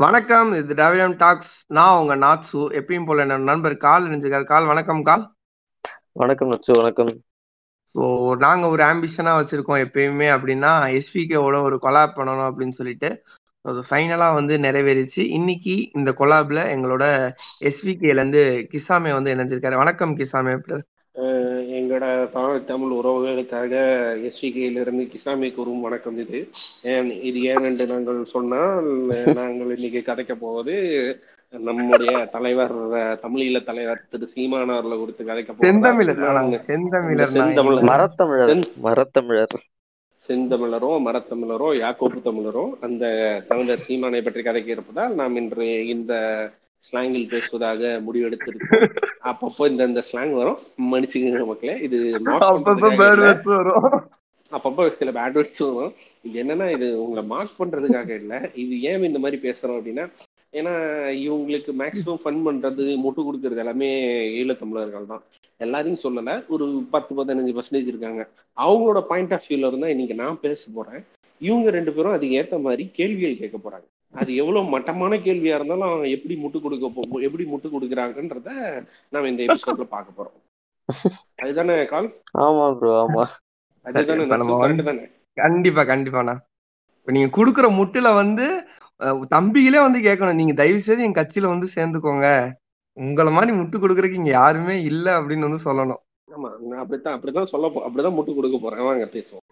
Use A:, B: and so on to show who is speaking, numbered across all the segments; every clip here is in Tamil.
A: வணக்கம் இது டிராவிடம் டாக்ஸ் நான் உங்க நாத்சு. எப்பயும் போல என்னோட நண்பர் கால் இணைஞ்சிருக்காரு. கால் வணக்கம் கால்.
B: வணக்கம் நச்சு வணக்கம்.
A: ஸோ நாங்க ஒரு ஆம்பிஷனா வச்சிருக்கோம் எப்பயுமே அப்படின்னா எஸ்பிகேவோட ஒரு கொலாப் பண்ணணும் அப்படின்னு சொல்லிட்டு. அது ஃபைனலா வந்து நிறைவேறிச்சு. இன்னைக்கு இந்த கொலாப்ல எங்களோட எஸ்விகேல இருந்து கிசாமே வந்து இணைஞ்சிருக்காரு. வணக்கம் கிசாமே
C: எங்களோட தமிழ் தமிழ் உறவுகளுக்காக எஸ்விகேயிலிருந்து கிசாமிக்கு ஒரு வணக்கம் இது. ஏன் இது ஏன் என்று நாங்கள் சொன்னால் நாங்கள் இன்னைக்கு கதைக்க போவது நம்முடைய தலைவர் தமிழீழ தலைவர் திரு சீமான் அவர்களை குறித்து கதைக்க
B: மரத்தமிழர் மரத்தமிழர்.
C: செந்தமிழரோ மரத்தமிழரோ யாக்கோப்பு தமிழரோ அந்த தமிழர் சீமானை பற்றி கதைக்க இருப்பதால் நாம் இன்று இந்த ஸ்லாங்கில் பேசுவதாக முடிவெடுத்திருக்கோம் அப்பப்போ இந்த இந்த ஸ்லாங் வரும். மன்னிச்சுக்கங்க மக்களே இது அப்பப்போ சில பேட் வேர்ட்ஸ் வரும். இது என்னன்னா இது உங்களை மார்க் பண்றதுக்காக இல்ல. இது ஏன் இந்த மாதிரி பேசுறோம் அப்படின்னா ஏன்னா இவங்களுக்கு மேக்சிமம் ஃபன் பண்றது முட்டு கொடுக்கறது எல்லாமே ஈழத்தமிழர்கள் தான். எல்லாரையும் சொல்லல. ஒரு பத்து பதினஞ்சு பர்சன்டேஜ் இருக்காங்க. அவங்களோட பாயிண்ட் ஆஃப் வியூல இருந்தா இன்னைக்கு நான் பேச போறேன். இவங்க ரெண்டு பேரும் அதுக்கு ஏத்த மாதிரி கேள்விகள் கேட்க போறாங்க. அது எவ்வளவு மட்டமான கேள்வியா இருந்தாலும் எப்படி முட்டு கொடுக்க போ எப்படி முட்டு கொடுக்குறாங்கன்றத நாம இந்த எபிசோட்ல பார்க்க போறோம். அதுதானே கால்?
B: ஆமா ப்ரோ ஆமா.
C: அதுதானே தானே?
A: கண்டிப்பா கண்டிப்பாண்ணா இப்ப நீங்க குடுக்குற முட்டுல வந்து தம்பிகளே வந்து கேட்கணும். நீங்க தயவு செய்து என் கட்சியில வந்து சேர்ந்துக்கோங்க. உங்களை மாதிரி முட்டு கொடுக்கறதுக்கு இங்க யாருமே இல்ல அப்படின்னு வந்து சொல்லணும்.
C: ஆமா நான் அப்படித்தான் அப்படிதான் சொல்ல போ அப்படிதான் முட்டு கொடுக்க போறேன். வாங்க பேசுவோம்.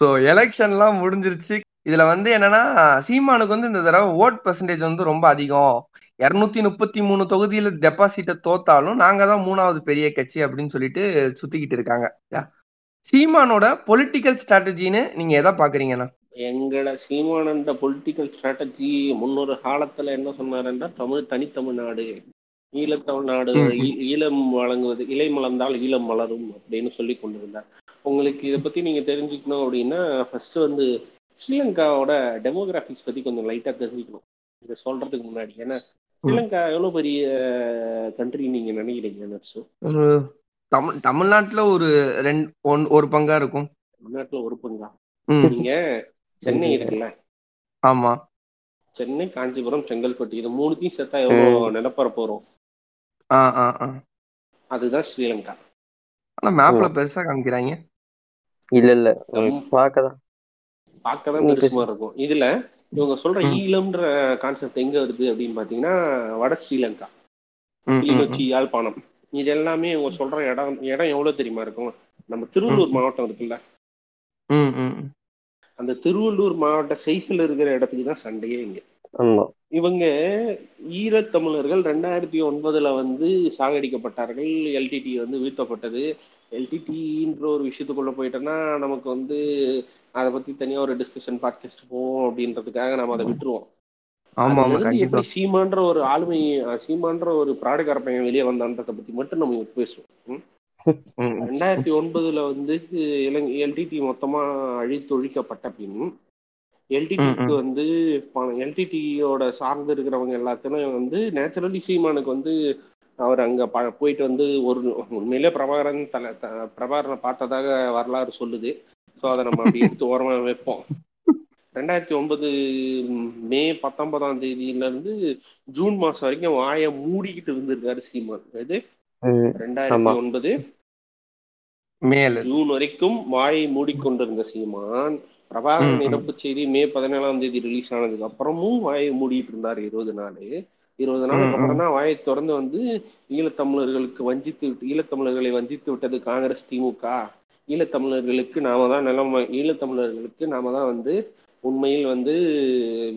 A: ஸோ எலெக்ஷன்லாம் முடிஞ்சிருச்சு. இதுல வந்து என்னன்னா சீமானுக்கு வந்து இந்த தடவை ஓட் பர்சன்டேஜ் வந்து ரொம்ப அதிகம். இருநூத்தி முப்பத்தி மூணு தொகுதியில டெபாசிட்டை தோத்தாலும் நாங்க தான் மூணாவது பெரிய கட்சி அப்படின்னு சொல்லிட்டு சுத்திக்கிட்டு இருக்காங்க. சீமானோட பொலிட்டிக்கல் ஸ்ட்ராட்டஜின்னு நீங்க எதை பாக்குறீங்கண்ணா?
C: எங்கள சீமானந்த பொலிட்டிக்கல் ஸ்ட்ராட்டஜி முன்னொரு காலத்துல என்ன சொன்னாருன்னா தமிழ் தனித்தமிழ்நாடு ஈழத்தமிழ்நாடு ஈழம் வழங்குவது இலை மலர்ந்தால் ஈழம் மலரும் அப்படின்னு சொல்லி கொண்டிருந்தார். உங்களுக்கு இதை பத்தி நீங்க தெரிஞ்சுக்கணும் அப்படின்னா ஃபர்ஸ்ட் வந்து ஸ்ரீலங்காவோட டெமோகிராபிக்ஸ் பத்தி கொஞ்சம் லைட்டா தெரிஞ்சுக்கணும். இதை சொல்றதுக்கு முன்னாடி. ஏன்னா ஸ்ரீலங்கா எவ்வளவு பெரிய கண்ட்ரி நீங்க நினைக்கிறீங்க நர்ஸு?
A: தமிழ் தமிழ்நாட்டுல ஒரு ரெண்டு ஒன் ஒரு பங்கா இருக்கும்.
C: தமிழ்நாட்டுல ஒரு பங்கா? நீங்க சென்னை இருக்குல்ல?
A: ஆமா.
C: சென்னை காஞ்சிபுரம் செங்கல்பட்டு இது மூணுத்தையும் சேர்த்தா எவ்வளவு நிலப்பரப்பு வரும் அதுதான் ஸ்ரீலங்கா.
A: ஆனா மேப்ல பெருசா காமிக்கிறாங்க.
B: இல்ல இல்ல. பாக்கதான்
C: பார்க்கதான். பெருசுமா இருக்கும். இதுல இவங்க சொல்ற ஈழம்ன்ற கான்செப்ட் எங்க வருது அப்படின்னு பாத்தீங்கன்னா வட ஸ்ரீலங்கா. கிளிநொச்சி யாழ்ப்பாணம். இது எல்லாமே இவங்க சொல்ற இடம் இடம் எவ்வளவு தெரியுமா இருக்கும்? நம்ம திருவள்ளூர் மாவட்டம் இருக்குல்ல. அந்த திருவள்ளூர் மாவட்ட சைஸ்ல இருக்கிற இடத்துக்கு தான் சண்டையே இங்க. இவங்க ஈழத்தமிழர்கள் ரெண்டாயிரத்தி ஒன்பதுல வந்து சாகடிக்கப்பட்டார்கள் எல்டிடி வந்து வீழ்த்தப்பட்டது. எல்டிடின்ற ஒரு விஷயத்துக்குள்ள போயிட்டோம்னா நமக்கு வந்து அதை பத்தி தனியா ஒரு டிஸ்கஷன் பாட்காஸ்ட் போவோம் அப்படின்றதுக்காக நம்ம அதை விட்டுருவோம். எப்படி சீமான்ற ஒரு ஆளுமை சீமான்ற ஒரு ப்ராடக்ட் பையன் வெளியே வந்தான்றத பத்தி மட்டும் நம்ம பேசுவோம். ரெண்டாயிரத்தி ஒன்பதுல வந்து எல்டிடி மொத்தமா அழித்தொழிக்கப்பட்ட பின் எல்டிடிக்கு வந்து எல்டிடியோட சார்ந்து இருக்கிறவங்க எல்லாத்தையும் வந்து நேச்சுரலி சீமானுக்கு வந்து அவர் அங்க போயிட்டு வந்து ஒரு உண்மையிலே பிரபாகரன் தலை பிரபாகரனை பார்த்ததாக வரலாறு சொல்லுது. ஸோ அதை நம்ம அப்படி எடுத்து ஓரமா வைப்போம். ரெண்டாயிரத்தி ஒன்பது மே பத்தொன்பதாம் தேதியில இருந்து ஜூன் மாசம் வரைக்கும் வாயை மூடிக்கிட்டு இருந்திருக்காரு சீமான். இது ரெண்டாயிரத்தி ஒன்பது ஜூன் வரைக்கும் வாயை மூடிக்கொண்டிருந்த சீமான் பிரபாகரன் இறப்பு செய்தி மே பதினேழாம் தேதி ரிலீஸ் ஆனதுக்கு அப்புறமும் வாயை மூடிட்டு இருந்தார் இருபது நாள். இருபது நாளுக்கு அப்புறம் தான் வாயை திறந்து வந்து ஈழத்தமிழர்களுக்கு வஞ்சித்து விட்டு ஈழத்தமிழர்களை வஞ்சித்து விட்டது காங்கிரஸ் திமுக. ஈழத்தமிழர்களுக்கு நாம தான் நிலம் ஈழத்தமிழர்களுக்கு நாம தான் வந்து உண்மையில் வந்து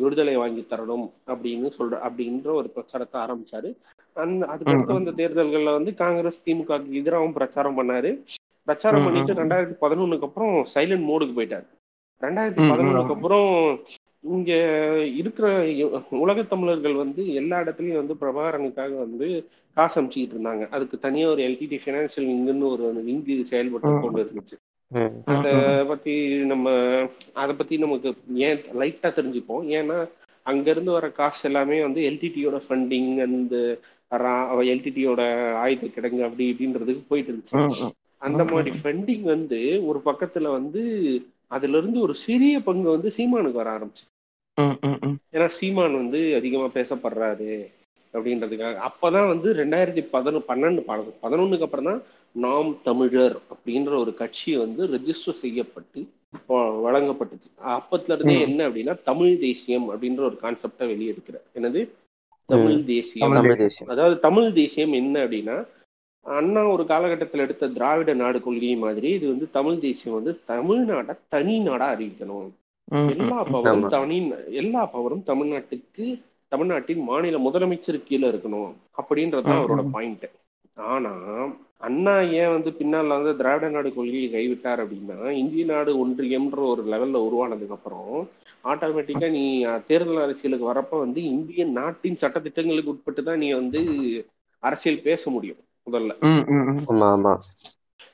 C: விடுதலை வாங்கி தரணும் அப்படின்னு சொல்ற அப்படின்ற ஒரு பிரச்சாரத்தை ஆரம்பிச்சாரு. அந்த அதுக்கடுத்து வந்த தேர்தல்கள்ல வந்து காங்கிரஸ் திமுகக்கு எதிராகவும் பிரச்சாரம் பண்ணாரு. பிரச்சாரம் பண்ணிட்டு ரெண்டாயிரத்தி பதினொன்னுக்கு அப்புறம் சைலண்ட் மோடுக்கு போயிட்டாரு. ரெண்டாயிரத்தி பதினொன்னுக்கு அப்புறம் இங்க இருக்கிற உலக தமிழர்கள் வந்து எல்லா இடத்துலயும் வந்து பிரபாகரனுக்காக வந்து காசு அமிச்சுக்கிட்டு இருந்தாங்க. அதுக்கு தனியா ஒரு எல்டிடி பினான்சியல் விங்குன்னு ஒரு விங்கு செயல்பட்டு கொண்டு இருந்துச்சு. அத பத்தி நம்ம அத பத்தி நமக்கு ஏன் லைட்டா தெரிஞ்சுப்போம். ஏன்னா அங்க இருந்து வர காசு எல்லாமே வந்து எல்டிடியோட ஃபண்டிங் அந்த எல்டிடியோட ஆயுத கிடங்கு அப்படி இப்படின்றதுக்கு போயிட்டு இருந்துச்சு. அந்த மாதிரி ஃபண்டிங் வந்து ஒரு பக்கத்துல வந்து அதுல இருந்து ஒரு சிறிய பங்கு வந்து சீமானுக்கு வர ஆரம்பிச்சு. ஏன்னா சீமான் வந்து அதிகமா பேசப்படுறாரு அப்படின்றதுக்காக. அப்பதான் வந்து ரெண்டாயிரத்தி பதினொ பன்னெண்டு பதினொன்னுக்கு அப்புறம் தான் நாம் தமிழர் அப்படின்ற ஒரு கட்சி வந்து ரெஜிஸ்டர் செய்யப்பட்டு வழங்கப்பட்டுச்சு. அப்பத்துல இருந்தே என்ன அப்படின்னா தமிழ் தேசியம் அப்படின்ற ஒரு கான்செப்டை வெளியெடுக்கிற என்னது? தமிழ் தேசியம். அதாவது தமிழ் தேசியம் என்ன அப்படின்னா அண்ணா ஒரு காலகட்டத்தில் எடுத்த திராவிட நாடு கொள்கை மாதிரி இது வந்து தமிழ் தேசியம் வந்து தமிழ்நாட்டை தனி நாடா அறிவிக்கணும். எல்லா பவரும் தனி எல்லா பவரும் தமிழ்நாட்டுக்கு தமிழ்நாட்டின் மாநில முதலமைச்சர் கீழே இருக்கணும் அப்படின்றதுதான் அவரோட பாயிண்ட் ஆனா அண்ணா ஏன் வந்து பின்னால் வந்து திராவிட நாடு கொள்கையை கைவிட்டார் அப்படின்னா இந்திய நாடு ஒன்றியம்ன்ற ஒரு லெவல்ல உருவானதுக்கு அப்புறம் ஆட்டோமேட்டிக்கா நீ தேர்தல் அரசியலுக்கு வரப்ப வந்து இந்திய நாட்டின் சட்டத்திட்டங்களுக்கு உட்பட்டு தான் நீ வந்து அரசியல் பேச முடியும். முதல்ல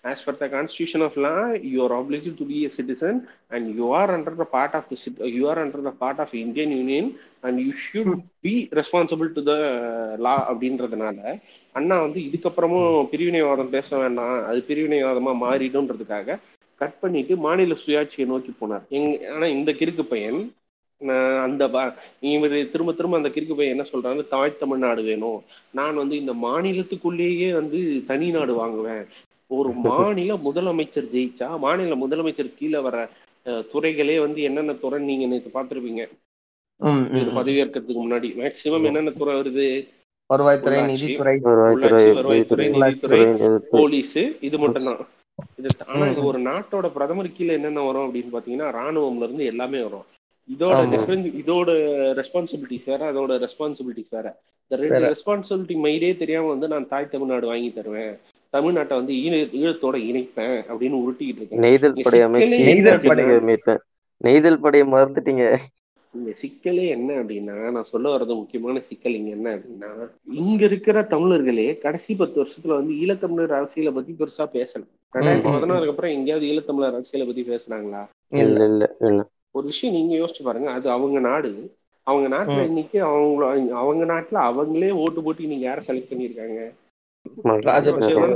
C: as per the constitution of law you are obliged to be a citizen and you are under the part of the you are under the part of indian union and you should be responsible to the law அப்படின்றதுனால அண்ணா வந்து இதுக்கப்புறமும் பிரிவினைவாதம் பேச வேண்டாம் அது பிரிவினைவாதமா மாறிடும்ன்றதுக்காக கட் பண்ணிட்டு மாநில சுயாட்சியை நோக்கி போனார் எங் ஆனா இந்த கிறுக்கு பையன் அந்த இவர் திரும்ப திரும்ப அந்த கிறுக்கு பையன் என்ன சொல்றாங்க தாய் தமிழ்நாடு வேணும். நான் வந்து இந்த மாநிலத்துக்குள்ளேயே வந்து தனி நாடு வாங்குவேன். ஒரு மாநில முதலமைச்சர் ஜெயிச்சா மாநில முதலமைச்சர் கீழே வர துறைகளே வந்து என்னென்ன துறை நீங்க நேற்று பார்த்துருப்பீங்க? பதவியேற்கிறதுக்கு முன்னாடி. மேக்சிமம் என்னென்ன துறை வருது?
A: வருவாய்த்துறை நிதித்துறை
C: வருவாய்த்துறை நிதித்துறை போலீஸ் இது மட்டும்தான். இது ஆனா இது ஒரு நாட்டோட பிரதமர் கீழே என்னென்ன வரும் அப்படின்னு பாத்தீங்கன்னா ராணுவம்ல இருந்து எல்லாமே வரும். இதோட டிஃபரன்ஸ் இதோட ரெஸ்பான்சிபிலிட்டிஸ் வேற அதோட ரெஸ்பான்சிபிலிட்டிஸ் வேற. இந்த ரெண்டு ரெஸ்பான்சிபிலிட்டி மைடே தெரியாம வந்து நான் தாய் தமிழ்நாடு வாங்கி தருவேன். தமிழ்நாட்டை வந்து ஈழ ஈழத்தோட இணைப்பேன் அப்படின்னு உருட்டிக்கிட்டு இருக்கேன்.
B: நெய்தல் படை அமைச்சு நெய்தல் படையை மறந்துட்டீங்க.
C: இந்த சிக்கலே என்ன அப்படின்னா நான் சொல்ல வர்றது முக்கியமான சிக்கல் இங்க என்ன அப்படின்னா இங்க இருக்கிற தமிழர்களே கடைசி பத்து வருஷத்துல வந்து ஈழத்தமிழர் அரசியலை பத்தி பெருசா பேசல. ரெண்டாயிரத்தி பதினாறுக்கு அப்புறம் எங்கேயாவது ஈழத்தமிழர் அரசியலை பத்தி பேசுனாங்களா?
B: இல்ல இல்ல இல்ல.
C: ஒரு விஷயம் நீங்க யோசிச்சு பாருங்க. அது அவங்க நாடு. அவங்க நாட்டுல இன்னைக்கு அவங்க அவங்க நாட்டுல அவங்களே ஓட்டு போட்டு இன்னைக்கு யார செலக்ட் பண்ணிருக்காங்க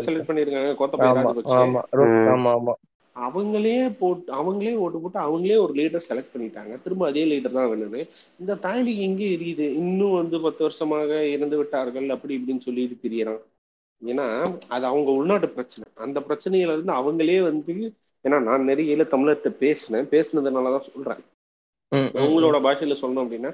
C: செலக்ட் பண்ணிருக்காங்க கோத்தபய அவங்களே போட்டு அவங்களே ஓட்டு போட்டு அவங்களே ஒரு லீடர் செலக்ட் பண்ணிட்டாங்க. திரும்ப அதே லீடர் தான் வேணும்னு. இந்த தாய்லி எங்கே எரியுது? இன்னும் வந்து பத்து வருஷமாக இறந்து விட்டார்கள் அப்படி இப்படின்னு சொல்லிட்டு தெரியறான். ஏன்னா அது அவங்க உள்நாட்டு பிரச்சனை. அந்த பிரச்சனையில இருந்து அவங்களே வந்து ஏன்னா நான் நிறைய ஈழ தமிழர்கிட்ட பேசினேன். பேசினதுனாலதான் சொல்றேன். உங்களோட பாஷையில சொன்னோம் அப்படின்னா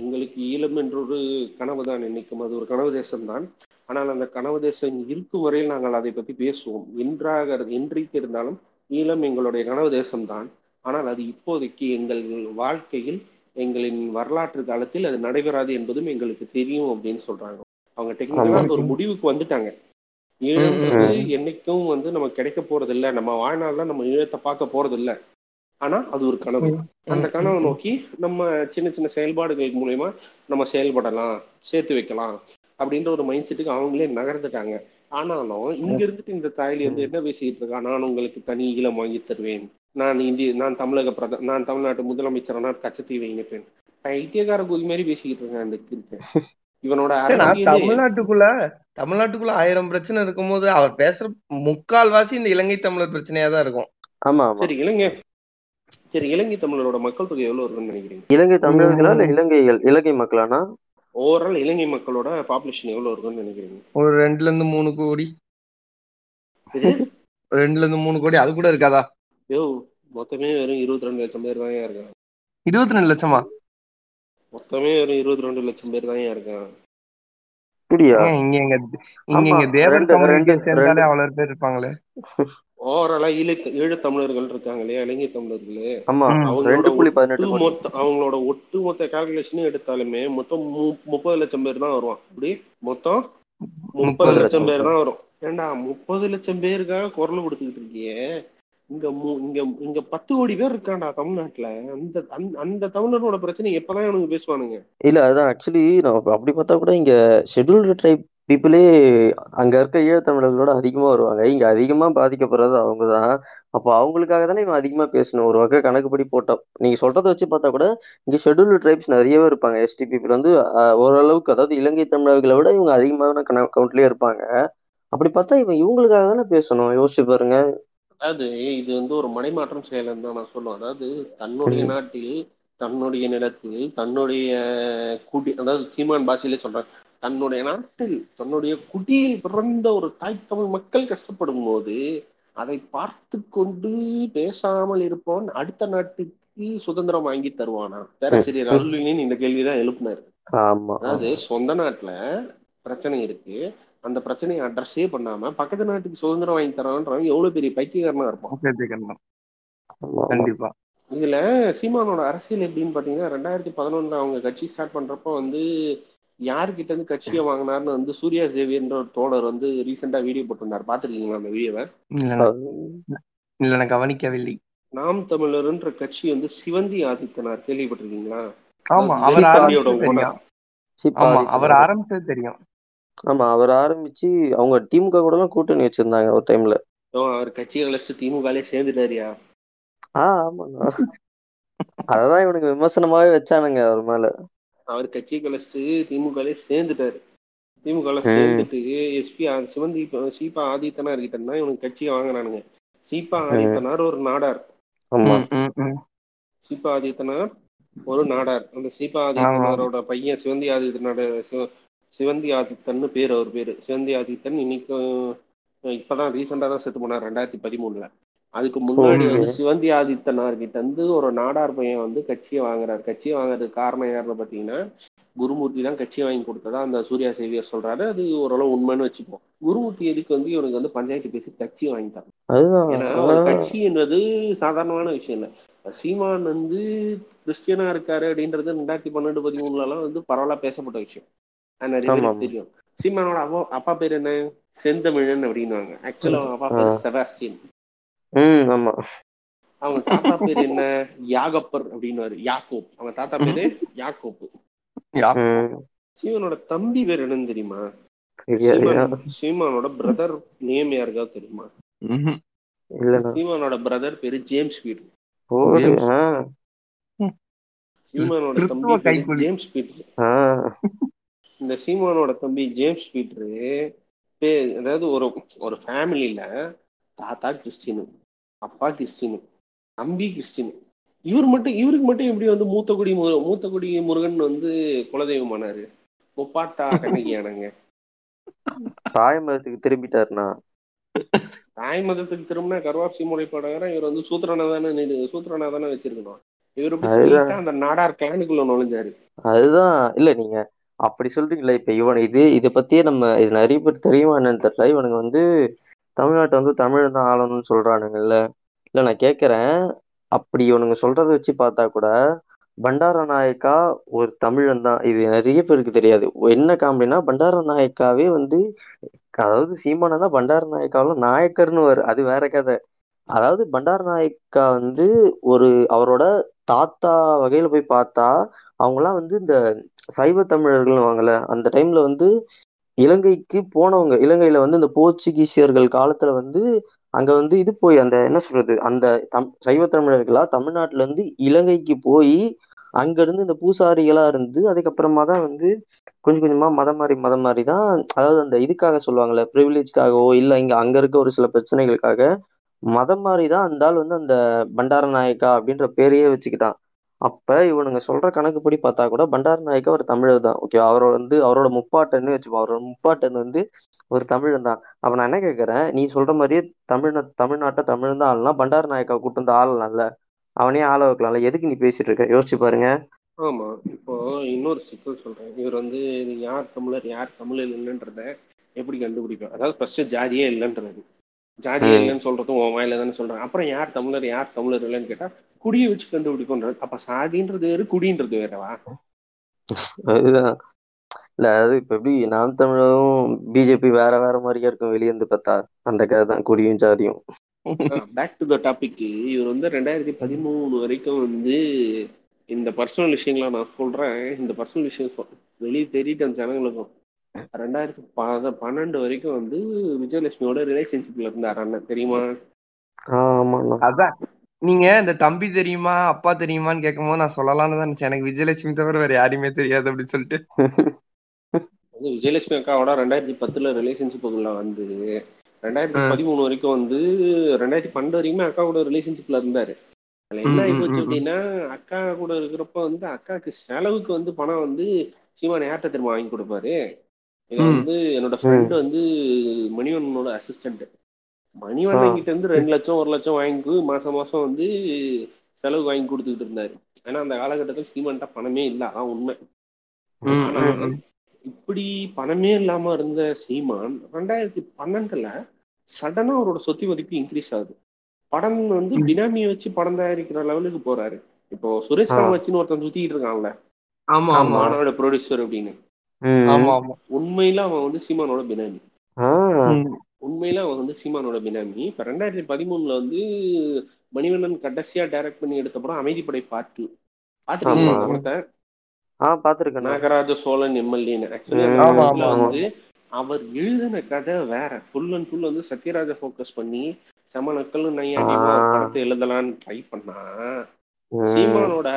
C: எங்களுக்கு ஈழம் என்ற ஒரு கனவு தான் என்னைக்கும். அது ஒரு கனவு தேசம் தான். ஆனால் அந்த கனவு தேசம் இருக்கும் வரையில் நாங்கள் அதை பத்தி பேசுவோம். என்றாக என்றைக்கு இருந்தாலும் ஈழம் எங்களுடைய கனவு தேசம்தான் ஆனால் அது இப்போதைக்கு எங்கள் வாழ்க்கையில் எங்களின் வரலாற்று காலத்தில் அது நடைபெறாது என்பதும் எங்களுக்கு தெரியும் அப்படின்னு சொல்றாங்க. அவங்க டெக்னிக்கலா ஒரு முடிவுக்கு வந்துட்டாங்க. ஈழம்ன்றது என்னைக்கும் வந்து நம்ம கிடைக்க போறது இல்ல நம்ம வாழ்நாள்ல நம்ம ஈழத்தை பார்க்க போறது இல்ல ஆனா அது ஒரு கனவு. அந்த கனவை நோக்கி நம்ம சின்ன சின்ன செயல்பாடுகள் மூலயமா நம்ம செயல்படலாம் சேர்த்து வைக்கலாம் அப்படின்ற ஒரு மைண்ட் செட்டுக்கு அவங்களே நகர்ந்துட்டாங்க. ஆனாலும் இங்க இருந்துட்டு இந்த தாய்லி வந்து என்ன பேசிட்டு இருக்கா? நான் உங்களுக்கு தனி ஈழம் வாங்கி தருவேன். நான் இந்திய நான் தமிழக பிரத நான் தமிழ்நாட்டு முதலமைச்சரான கச்சத்தீவை இணைப்பேன். பைத்தியக்கார குதி மாதிரி பேசிக்கிட்டு இருக்கேன் அந்த இவனோட
A: தமிழ்நாட்டுக்குள்ள தமிழ்நாட்டுக்குள்ள ஆயிரம் பிரச்சனை இருக்கும் போது அவர் பேசுற முக்கால்வாசி இந்த இலங்கை தமிழர் பிரச்சனையா தான் இருக்கும்.
B: ஆமா
C: சரி இலங்கை சரி இலங்கை தமிழரோட மக்கள் தொகை எவ்வளவு இருக்குன்னு நினைக்கிறீங்க?
B: இலங்கை தமிழர்களா இல்ல இலங்கைகள் இலங்கை மக்களானா?
C: ஓவரால் இலங்கை மக்களோட பாப்புலேஷன் எவ்வளவு இருக்குன்னு நினைக்கிறீங்க?
A: ஒரு ரெண்டுல இருந்து மூணு கோடி. ரெண்டுல இருந்து மூணு கோடி அது கூட இருக்காதா?
C: யோ மொத்தமே வெறும் இருபத்தி ரெண்டு லட்சம் பேர் தான் இருக்காங்க.
A: இருபத்தி ரெண்டு லட்சமா?
C: மொத்தமே வெறும் இருபத்தி ரெண்டு லட்சம் பேர் தான் இருக்காங்க.
B: அப்படியா?
A: இங்க எங்க இங்க எங்க தேவர் அவ்வளவு பேர் இருப்பாங்களே?
C: ஓவராலா ஈழ ஈழ தமிழர்கள் இருக்காங்க இல்லையா? இலங்கை தமிழர்களே.
B: ஆமா. ரெண்டு புள்ளி பதினெட்டு
C: மொத்த அவங்களோட ஒட்டு மொத்த கால்குலேஷனும் எடுத்தாலுமே மொத்தம் முப்பது லட்சம் பேர் தான் வருவான். அப்படி? மொத்தம் முப்பது லட்சம் பேர். தான் வரும். ஏண்டா முப்பது லட்சம் பேருக்காக குரல் கொடுத்துக்கிட்டு இருக்கியே? இங்க இங்க இங்க பத்து கோடி பேர் இருக்காண்டா தமிழ்நாட்டுல. அந்த அந்த தமிழரோட பிரச்சனை எப்பதான் எனக்கு பேசுவானுங்க?
B: இல்ல அதான் ஆக்சுவலி நான் அப்படி பார்த்தா கூட இங்க ஷெட்யூல்டு ட்ரைப் பீப்புளே அங்க இருக்க ஈழத்தமிழர்களோட அதிகமா வருவாங்க. இங்க அதிகமா பாதிக்கப்படுறது அவங்க தான் அப்போ அவங்களுக்காக தானே இவன் அதிகமா பேசணும். ஒரு வகை கணக்குப்படி போட்டோம். நீங்க சொல்றதை வச்சு பார்த்தா கூட இங்க ஷெட்யூல்டு ட்ரைப்ஸ் நிறையவே இருப்பாங்க. எஸ்டி பீப்புள் வந்து ஓரளவுக்கு அதாவது இலங்கை தமிழர்களை விட இவங்க அதிகமான கவுண்ட்லயே இருப்பாங்க. அப்படி பார்த்தா இவன் இவங்களுக்காக தானே பேசணும். யோசிச்சு பாருங்க.
C: அதாவது இது வந்து ஒரு மடைமாற்றம் செயல் தான் நான் சொல்லுவேன். அதாவது தன்னுடைய நாட்டில் தன்னுடைய நிலத்தில் தன்னுடைய குடி அதாவது சீமான் பாஷையிலே சொல்றேன். தன்னுடைய நாட்டில் தன்னுடைய குடியில் பிறந்த ஒரு தாய் தமிழ் மக்கள் கஷ்டப்படும் போது அதை பார்த்து கொண்டு பேசாமல் இருப்பவன் அடுத்த நாட்டுக்கு சுதந்திரம் வாங்கி தருவானா? பேராசிரியர் அருளினின் இந்த கேள்விதான் எழுப்பினார். அதாவது சொந்த நாட்டுல பிரச்சனை இருக்கு. அந்த பிரச்சனையை அட்ரஸே பண்ணாம பக்கத்து நாட்டுக்கு சுதந்திரம் வாங்கி தரான்றவன் எவ்வளவு பெரிய பைத்தியக்காரனா இருப்பான்.
A: கண்டிப்பா.
C: இதுல சீமானோட அரசியல் எப்படின்னு பாத்தீங்கன்னா ரெண்டாயிரத்தி பதினொன்னுல அவங்க கட்சி ஸ்டார்ட் பண்றப்ப வந்து யாருக்கிட்ட இருந்து கட்சியை வாங்கினார்னு வந்து சூர்யா சேவியன்ற ஒரு தோழர் வந்து ரீசெண்டா வீடியோ போட்டிருந்தார். பாத்துருக்கீங்களா அந்த வீடியோவை
A: இல்ல நான் கவனிக்கவில்லை.
C: நாம் தமிழர்ன்ற கட்சி வந்து சிவந்தி ஆதித்தனார் கேள்விப்பட்டிருக்கீங்களா?
A: ஆமா அவர் ஆமா அவர் ஆரம்பிச்சது தெரியும்.
B: ஆமா அவர் ஆரம்பிச்சு அவங்க திமுக கூட எல்லாம் கூட்டணி வச்சிருந்தாங்க ஒரு டைம்ல
C: அவர் கட்சியை கழிச்சிட்டு திமுகலே சேர்ந்துட்டாரியா?
B: ஆஹ் ஆமாண்ணா. அததான் இவனுக்கு விமர்சனமாவே வச்சானுங்க அவர் மேல.
C: அவர் கட்சியை கழிச்சிட்டு திமுகலே சேர்ந்துட்டாரு. திமுக சேர்ந்துட்டு எஸ்பி சிவந்தி சீபா ஆதித்தனார் கிட்ட தான் இவனுக்கு கட்சியை வாங்கினானுங்க. சீபா ஆதித்தனார் ஒரு நாடார். சீபா ஆதித்தனார் ஒரு நாடார். அந்த சீபா ஆதித்தனாரோட பையன் சிவந்தி ஆதித்தனோட சிவந்தி ஆதித்தன் பேர் அவர் பேரு. சிவந்தி ஆதித்தன் இன்னைக்கு இப்பதான் ரீசெண்டா தான் செத்து போனார் ரெண்டாயிரத்தி பதிமூணுல. அதுக்கு முன்னாடி வந்து சிவந்தி ஆதித்தனார் கிட்ட இருந்து ஒரு நாடார் பையன் வந்து கட்சியை வாங்குறாரு. கட்சியை வாங்குறதுக்கு காரணம் யாருன்னு பாத்தீங்கன்னா குருமூர்த்தி தான் கட்சி வாங்கி கொடுத்ததா அந்த சூர்யா சேவியர் சொல்றாரு. அது ஓரளவு உண்மைன்னு வச்சுப்போம். குருமூர்த்தி எதுக்கு வந்து இவனுக்கு வந்து பஞ்சாயத்து பேசி கட்சி வாங்கி தரும் ஏன்னா ஒரு கட்சி என்பது சாதாரணமான விஷயம் இல்ல. சீமான் வந்து கிறிஸ்டியனா இருக்காரு அப்படின்றது ரெண்டாயிரத்தி பன்னெண்டு பதிமூணுல எல்லாம் வந்து பரவாயில்ல பேசப்பட்ட விஷயம். பேருக்கு தெரியும். சீமானோட அப்பா அப்பா பேர் என்ன? செந்தமிழன் அப்படின்னுவாங்க. ஆக்சுவலா அவங்க அப்பா பேர் செபாஸ்டின் அவங்க தாத்தா பேர் என்ன? யாகப்பர் அப்படின்னு யாக்கோப். அவங்க தாத்தா பேரு யாக்கோப்பு. சீமானோட தம்பி பேர் என்னன்னு தெரியுமா? சீமானோட பிரதர் நேம் யாருக்காவது தெரியுமா? சீமானோட பிரதர் பேரு ஜேம்ஸ் பீட்டர் சீமானோட தம்பி ஜேம்ஸ் பீட்டர் இந்த சீமானோட தம்பி ஜேம்ஸ் பீட்டரு அதாவது ஒரு ஒரு ஃபேமிலியில தாத்தா கிறிஸ்டினு அப்பா கிறிஸ்டினு தம்பி கிறிஸ்டினு. இவர் மட்டும் இவருக்கு மட்டும் எப்படி வந்து மூத்தக்குடி மூத்தக்குடி முருகன் வந்து குலதெய்வமானாரு? முப்பாட்டா கண்ணகியானங்க.
B: தாய் மதத்துக்கு திரும்பிட்டாருனா
C: தாய் மதத்துக்கு திரும்பினா கருவாப்சி முறைப்பாடுகிற இவர் வந்து சூத்திரனா தானே சூத்திரனா தானே வச்சிருக்கணும். இவர் அந்த நாடார் கிளானுக்குள்ள நுழைஞ்சாரு.
B: அதுதான். இல்ல நீங்க அப்படி சொல்றீங்களா? இப்ப இவன் இது இதை பத்தியே நம்ம இது நிறைய பேர் தெரியுமா என்னன்னு தெரியல. இவனுங்க வந்து தமிழ்நாட்டை வந்து தமிழ் தான் ஆளணும்னு சொல்றானுங்கல்ல. இல்ல நான் கேக்குறேன். அப்படி இவனுங்க சொல்றத வச்சு பார்த்தா கூட பண்டார நாயக்கா ஒரு தமிழன் தான். இது நிறைய பேருக்கு தெரியாது. என்ன காமெடினா பண்டார நாயக்காவே வந்து அதாவது சீமானா பண்டார நாயக்காவில் நாயக்கர்னு வரு அது வேற கதை. அதாவது பண்டார நாயக்கா வந்து ஒரு அவரோட தாத்தா வகையில போய் பார்த்தா அவங்களாம் வந்து இந்த சைவ தமிழர்கள் வாங்கல. அந்த டைம்ல வந்து இலங்கைக்கு போனவங்க இலங்கையில வந்து இந்த போர்ச்சுகீசியர்கள் காலத்துல வந்து அங்க வந்து இது போய் அந்த என்ன சொல்றது அந்த தம் சைவ தமிழர்களா தமிழ்நாட்டுல இருந்து இலங்கைக்கு போய் அங்க இருந்து இந்த பூசாரிகளா இருந்து அதுக்கப்புறமா தான் வந்து கொஞ்சம் கொஞ்சமா மதம் மாறி மதம் மாறி தான் அதாவது அந்த இதுக்காக சொல்லுவாங்கல்ல ப்ரிவிலேஜ்க்காகவோ இல்ல இங்க அங்க இருக்க ஒரு சில பிரச்சனைகளுக்காக மதம் மாறி தான் அந்த ஆள் வந்து அந்த பண்டார நாயக்கா அப்படின்ற பேரையே வச்சுக்கிட்டான். அப்ப இவனுங்க சொல்ற கணக்குப்படி பார்த்தா கூட பண்டார நாயக்கா ஒரு தமிழர் தான் ஓகே அவரோட வந்து அவரோட முப்பாட்டன்னு வச்சுப்போம் அவரோட முப்பாட்டன் வந்து ஒரு தமிழன் தான். அப்ப நான் என்ன கேக்குறேன் நீ சொல்ற மாதிரியே தமிழ்நா தமிழ்நாட்டை தமிழ் தான் ஆள்னா பண்டார நாயக்கா கூட்டு வந்து ஆளலாம்ல? அவனே ஆள வைக்கலாம்ல? எதுக்கு நீ பேசிட்டு இருக்க? யோசிச்சு பாருங்க.
C: ஆமா இப்போ இன்னொரு சிக்கல் சொல்றேன். இவர் வந்து யார் தமிழர் யார் தமிழர் இல்லைன்றத எப்படி கண்டுபிடிக்கும் அதாவது ஃபர்ஸ்ட் ஜாதியே இல்லைன்றது. ஜாதியே இல்லைன்னு சொல்றதும் உன் வாயில தானே சொல்றேன் அப்புறம் யார் தமிழர் யார் தமிழர் இல்லைன்னு கேட்டா குடியை வச்சு கண்டுபிடிக்கும்ன்றது அப்ப சாதின்றது வேறு குடின்றது வேறவா?
B: அதுதான். இல்ல அது இப்ப எப்படி நாம் தமிழரும் பிஜேபி வேற வேற மாதிரியா இருக்கும் வெளியே இருந்து பார்த்தா. அந்த கதை தான் குடியும் ஜாதியும்.
C: பேக் டு த டாபிக் இவர் வந்து ரெண்டாயிரத்தி பதிமூணு வரைக்கும் வந்து இந்த பர்சனல் விஷயங்களை நான் சொல்றேன். இந்த பர்சனல் விஷயம் வெளியே தெரியிட்டு அந்த ஜனங்களுக்கும் ரெண்டாயிரத்தி பன்னெண்டு வரைக்கும் வந்து விஜயலட்சுமியோட ரிலேஷன்ஷிப்ல இருந்தார் அண்ணன் தெரியுமா?
A: அதான். நீங்க இந்த தம்பி தெரியுமா அப்பா தெரியுமான்னு கேட்கும் போது நான் சொல்லலாம்னு தான் நினைச்சேன். எனக்கு விஜயலட்சுமி தவிர வேற யாருமே தெரியாது அப்படின்னு சொல்லிட்டு.
C: விஜயலட்சுமி அக்காவோட ரெண்டாயிரத்தி பத்துல ரிலேஷன்ஷிப்புக்குள்ள வந்து ரெண்டாயிரத்தி பதிமூணு வரைக்கும் வந்து ரெண்டாயிரத்தி பன்னெண்டு வரைக்குமே அக்கா கூட ரிலேஷன்ஷிப்ல இருந்தாரு. அதுல என்ன ஆகி போச்சு அப்படின்னா அக்கா கூட இருக்கிறப்ப வந்து அக்காவுக்கு செலவுக்கு வந்து பணம் வந்து சீமான் யார்கிட்ட திரும்ப வாங்கி கொடுப்பாரு? இது வந்து என்னோட ஃப்ரெண்ட் வந்து மணிவண்ணனோட அசிஸ்டன்ட் மணிவண்ணன் கிட்ட இருந்து ரெண்டு லட்சம் ஒரு லட்சம் வாங்கி மாசம் மாசம் வந்து செலவு வாங்கி கொடுத்துக்கிட்டு இருந்தாரு. ஏன்னா அந்த காலகட்டத்தில் சீமான்ட்ட பணமே இல்ல. அதான் உண்மை. இப்படி பணமே இல்லாம இருந்த சீமான் ரெண்டாயிரத்தி பன்னெண்டுல சடனா அவரோட சொத்து மதிப்பு இன்க்ரீஸ் ஆகுது. படம் வந்து பினாமியை வச்சு படம் தயாரிக்கிற லெவலுக்கு போறாரு. இப்போ சுரேஷ் வச்சுன்னு ஒருத்தன் சுத்திக்கிட்டு இருக்கான்ல. மாணவோட ப்ரொடியூசர் அப்படின்னு. உண்மையில அவன் வந்து சீமானோட பினாமி. உண்மையில அவன் வந்து சீமானோட பினாமி. இப்ப ரெண்டாயிரத்தி பதிமூணுல வந்து மணிவண்ணன் கடைசியா டைரக்ட் பண்ணி எடுத்த படம் அமைதிப்படை பார்ட் பாத்துருக்கீங்க
B: பாத்துருக்கேன்
C: நாகராஜ சோழன் எம்எல்ஏன்னு ஆக்சுவலி வந்து அவர் எழுதின கதை வேற. ஃபுல் அண்ட் ஃபுல் வந்து சத்யராஜ ஃபோக்கஸ் பண்ணி செம நக்கல் நையாண்டிமா படத்தை எழுதலான்னு ட்ரை பண்ணா சீமானோட